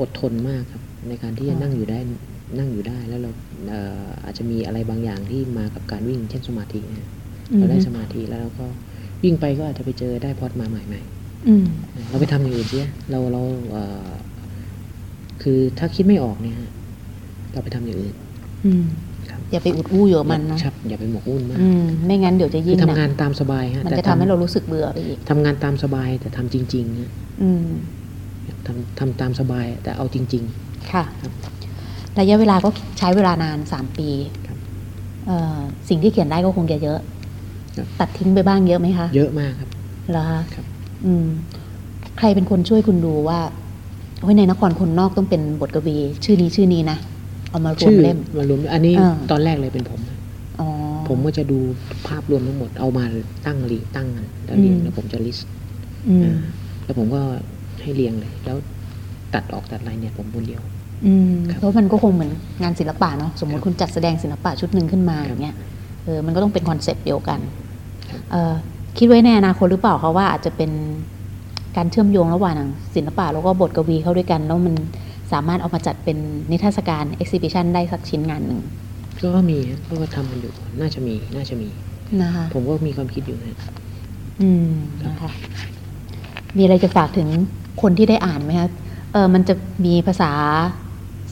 อดทนมากครับ ในการที่จะค่ะนั่งอยู่ได้นั่งอยู่ได้แล้วเราเอ่ออาจจะมีอะไรบางอย่างที่มากับการวิ่ง เช่นสมาธินะฮะเราได้สมาธิแล้วเราก็วิ่งไปก็อาจจะไปเจอได้พอดมาใหม่อืมๆเราไปทำอย่างอื่นเสียเราเราเอ่อคือถ้าคิดไม่ออกเนี่ยฮะเราไปทำอย่างอื่น อืมครับอย่าไปอุดอู้อยู่กับมันนะครับอย่าไปหมกมุ่นมากอืมไม่งั้นเดี๋ยวจะคืยิ่องทำหนังานกตามสบายฮะมันแต่จะทำให้เรารู้สึกเบื่อไปอีกทำงานตามสบายแต่ทำจริงๆฮะอืมทำทำตามสบายแต่เอาจริงค่ะครับระยะเวลาก็ใช้เวลานานสามปีครับเอ่อสิ่งที่เขียนได้ก็คงจะเยอะครับตัดทิ้งไปบ้างเยอะไหมคะๆเยอะมากครับเหรอคะครับอืมใครเป็นคนช่วยคุณดูว่าโอ้ยในนครคนนอกต้องเป็นบทกวี ชื่อนี้ชื่อนี้นะ เอามารวมชื่อเล่มมารวมอันนี้อ่าตอนแรกเลยเป็นผมนะอ๋อผมก็จะดูภาพรวมทั้งหมดเอามาตั้งรีตั้งกันแล้วเรียงอืมแล้วผมจะลิสต์อืมแล้วผมก็ให้เรียงเลย แล้วตัดออกตัดอะไรเนี่ยผมคนเดียวอืมครับเพราะมันก็คงเหมือนงานศิลปะเนาะสมมติรับคุณจัดแสดงศิลปะชุดหนึ่งขึ้นมาครับอย่างเงี้ยเออมันก็ต้องเป็น concept เดียวกันครับเออคิดไว้ในอนาคตหรือเปล่าคะว่าอาจจะเป็นการเชื่อมโยงระหว่างศิลปะแล้วก็บทกวีเข้าด้วยกัน แล้วมัน สามารถเอามาจัดเป็นนิทรรศการ exhibition ได้สักชิ้นงานหนึ่งก็มีฮะก็ทำมันอยู่น่าจะมีน่าจะมีนะคะผมก็มีความคิดอยู่นะอืมนะคะมีอะไรจะฝากถึงคนที่ได้อ่านไหมคะเออมันจะมีภาษา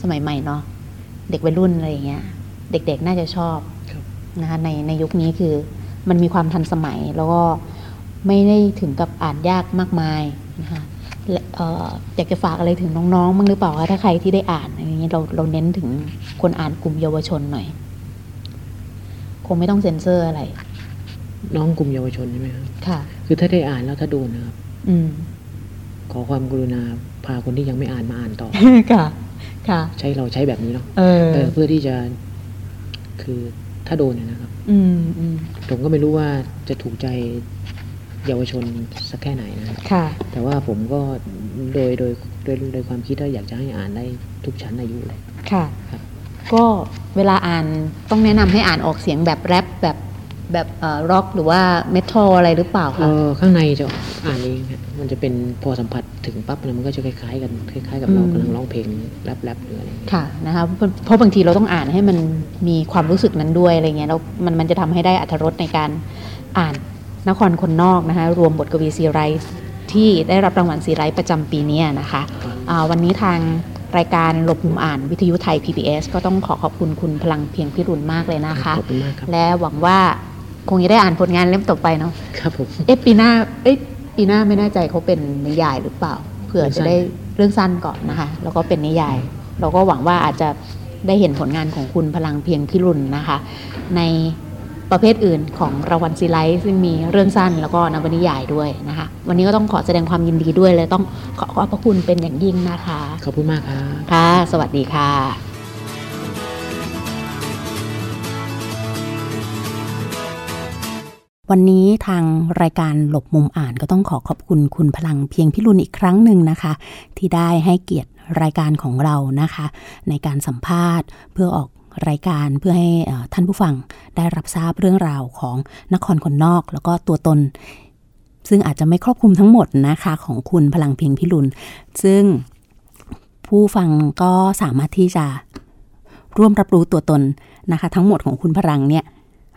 สมัยใหม่เนาะเด็กวัยรุ่นอะไรอย่างเงี้ย เด็กๆน่าจะชอบครับนะคะในในยุคนี้คือมันมีความทันสมัยแล้วก็ไม่ได้ถึงกับอ่านยากมากมายนะคะและเอ่ออยากจะฝากอะไรถึงน้องๆบ้างหรือเปล่าคะถ้าใครที่ได้อ่านอะไรอย่างเงี้ยเราเราเน้นถึงคนอ่านกลุ่มเยาวชนหน่อย คงไม่ต้องเซ็นเซอร์อะไร น้องกลุ่มเยาวชนใช่ไหมครับค่ะ คือถ้าได้อ่านแล้วถ้าโดนนะครับ อืม ขอความกรุณาพาคนที่ยังไม่อ่านมาอ่านต่อ ค่ะ ค่ะ ใช้เราใช้แบบนี้เนาะเออเออเพื่อที่จะ คือถ้าโดนเนี่ยนะครับ อืมอืมผมก็ไม่รู้ว่าจะถูกใจ เยาวชนสักแค่ไหนนะครับค่ะ แต่ว่าผมก็โดยโดยโดยโดยความคิดว่าอยากจะให้อ่านได้ทุกชั้นอายุเลยค่ะครับก็เวลาอ่านต้องแนะนำให้อ่านออกเสียงแบบแรปแบบแบบเอ่อร็อกหรือว่าเมทัลอะไรหรือเปล่าเอคะอข้างในจะอ่านเองฮะมันจะเป็นพอสัมผัสถึงปั๊บแล้วมันก็จะคล้ายๆกันคล้ายๆกับเรากำลังร้องเพลงแรปแรปหรืออะไรอย่างเงี้ยค่ะนะคะเพราะเพราะบางทีเราต้องอ่านให้มันมีความรู้สึกนั้นด้วยอะไรเงี้ยแล้วมันมันจะทำให้ได้อัธรสในการอ่าน นครคนนอกนะคะรวมบทกวีซีไรส์ที่ได้รับรางวัลซีไรส์ประจำปีเนี้ยนะคะอ่าวันนี้ทางรายการหลบมุมอ่านวิทยุไทย PBS ก็ต้องขอขอบคุณคุณพลังเพียงพิรุณมากเลยนะคะขอบคุณมากครับและหวังว่าคงจะได้อ่านผลงานเล่มต่อไปเนาะครับผมเอ๊ะปีหน้าเอ๊ะปีหน้าไม่แน่ใจเขาเป็นนิยายหรือเปล่าเผื่อจะได้เรื่องสั้นก่อนนะคะ แล้วก็เป็นนิยาย เราก็หวังว่าอาจจะได้เห็นผลงานของคุณพลังเพียงพิรุณนะคะ ใน ประเภทอื่นของรางวัลซีไลท์ซึ่งมีเรื่องสั้นแล้วก็นวนิยายด้วยนะคะ วันนี้ก็ต้องขอแสดงความยินดีด้วยเลยต้องขอขอบพระคุณเป็นอย่างยิ่งนะคะ ขอบคุณมากครับค่ะ สวัสดีค่ะวันนี้ทางรายการหลบมุมอ่านก็ต้องขอขอบคุณคุณพลังเพียงพิรุณอีกครั้งหนึ่งนะคะ ที่ได้ให้เกียรติรายการของเรานะคะ ในการสัมภาษณ์เพื่อออก รายการเพื่อให้ท่านผู้ฟังได้รับทราบเรื่องราวของนครคนนอก แล้วก็ตัวตน ซึ่งอาจจะไม่ครอบคลุมทั้งหมดนะคะของคุณพลังเพียงพิรุณซึ่งผู้ฟังก็สามารถที่จะร่วมรับรู้ตัวตนนะคะ ทั้งหมดของคุณพลังเนี่ย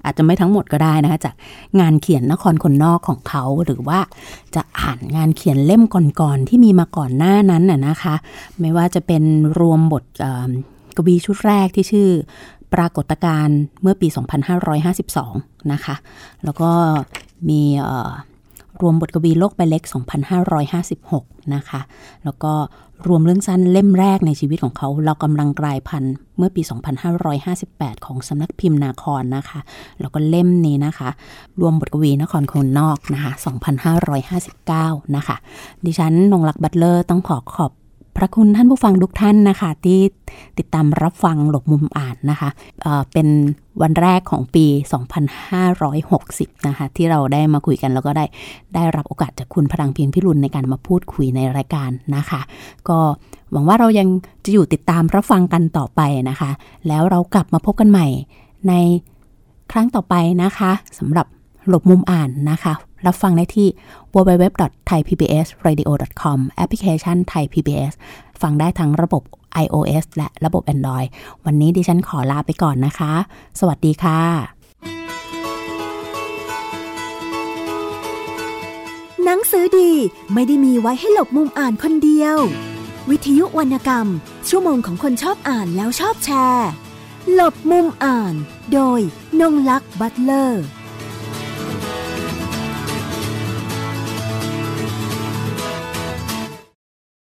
อาจจะไม่ทั้งหมดก็ได้นะคะจากงานเขียนนครคนนอกของเขา หรือว่าจะอ่านงานเขียนเล่มก่อนๆที่มีมาก่อนหน้านั้นน่ะนะคะ ไม่ว่าจะเป็นรวมบท กวีชุดแรกที่ชื่อปรากฏการณ์เมื่อปี 2552 นะคะ แล้วก็มีรวมบทกวีโลกใบเล็ก 2556 นะคะ แล้วก็รวมเรื่องสั้นเล่มแรกในชีวิตของเขา เรากำลังกลายพันธุ์เมื่อปี 2558 ของสำนักพิมพ์นาครนะคะ แล้วก็เล่มนี้นะคะ รวมบทกวีนครคนนอกนะคะ 2559 นะคะ ดิฉันนงลักษ์บัตเลอร์ต้องขอขอบ พระคุณท่านผู้ฟังทุกท่านนะคะ ที่ติดตามรับฟังหลบมุมอ่านนะคะเเป็นวันแรกของปี 2560 นะคะ ที่เราได้มาคุยกันแล้วก็ได้ได้รับโอกาสจากคุณพลังเพียงพิรุณในการมาพูดคุยในรายการนะคะ ก็หวังว่าเรายังจะอยู่ติดตามรับฟังกันต่อไปนะคะ แล้วเรากลับมาพบกันใหม่ในครั้งต่อไปนะคะสำหรับหลบมุมอ่านนะคะ รับฟังได้ที่ www.thaipbsradio.com แอปพลิเคชัน Thai PBS ฟังได้ทั้งระบบ iOS และระบบ Android วันนี้ดิฉันขอลาไปก่อนนะคะ สวัสดีค่ะ หนังสือดีไม่ได้มีไว้ให้หลบมุมอ่านคนเดียว วิทยุวรรณกรรม ชั่วโมงของคนชอบอ่านแล้วชอบแชร์ หลบมุมอ่าน โดยนงลักษ์บัตเลอร์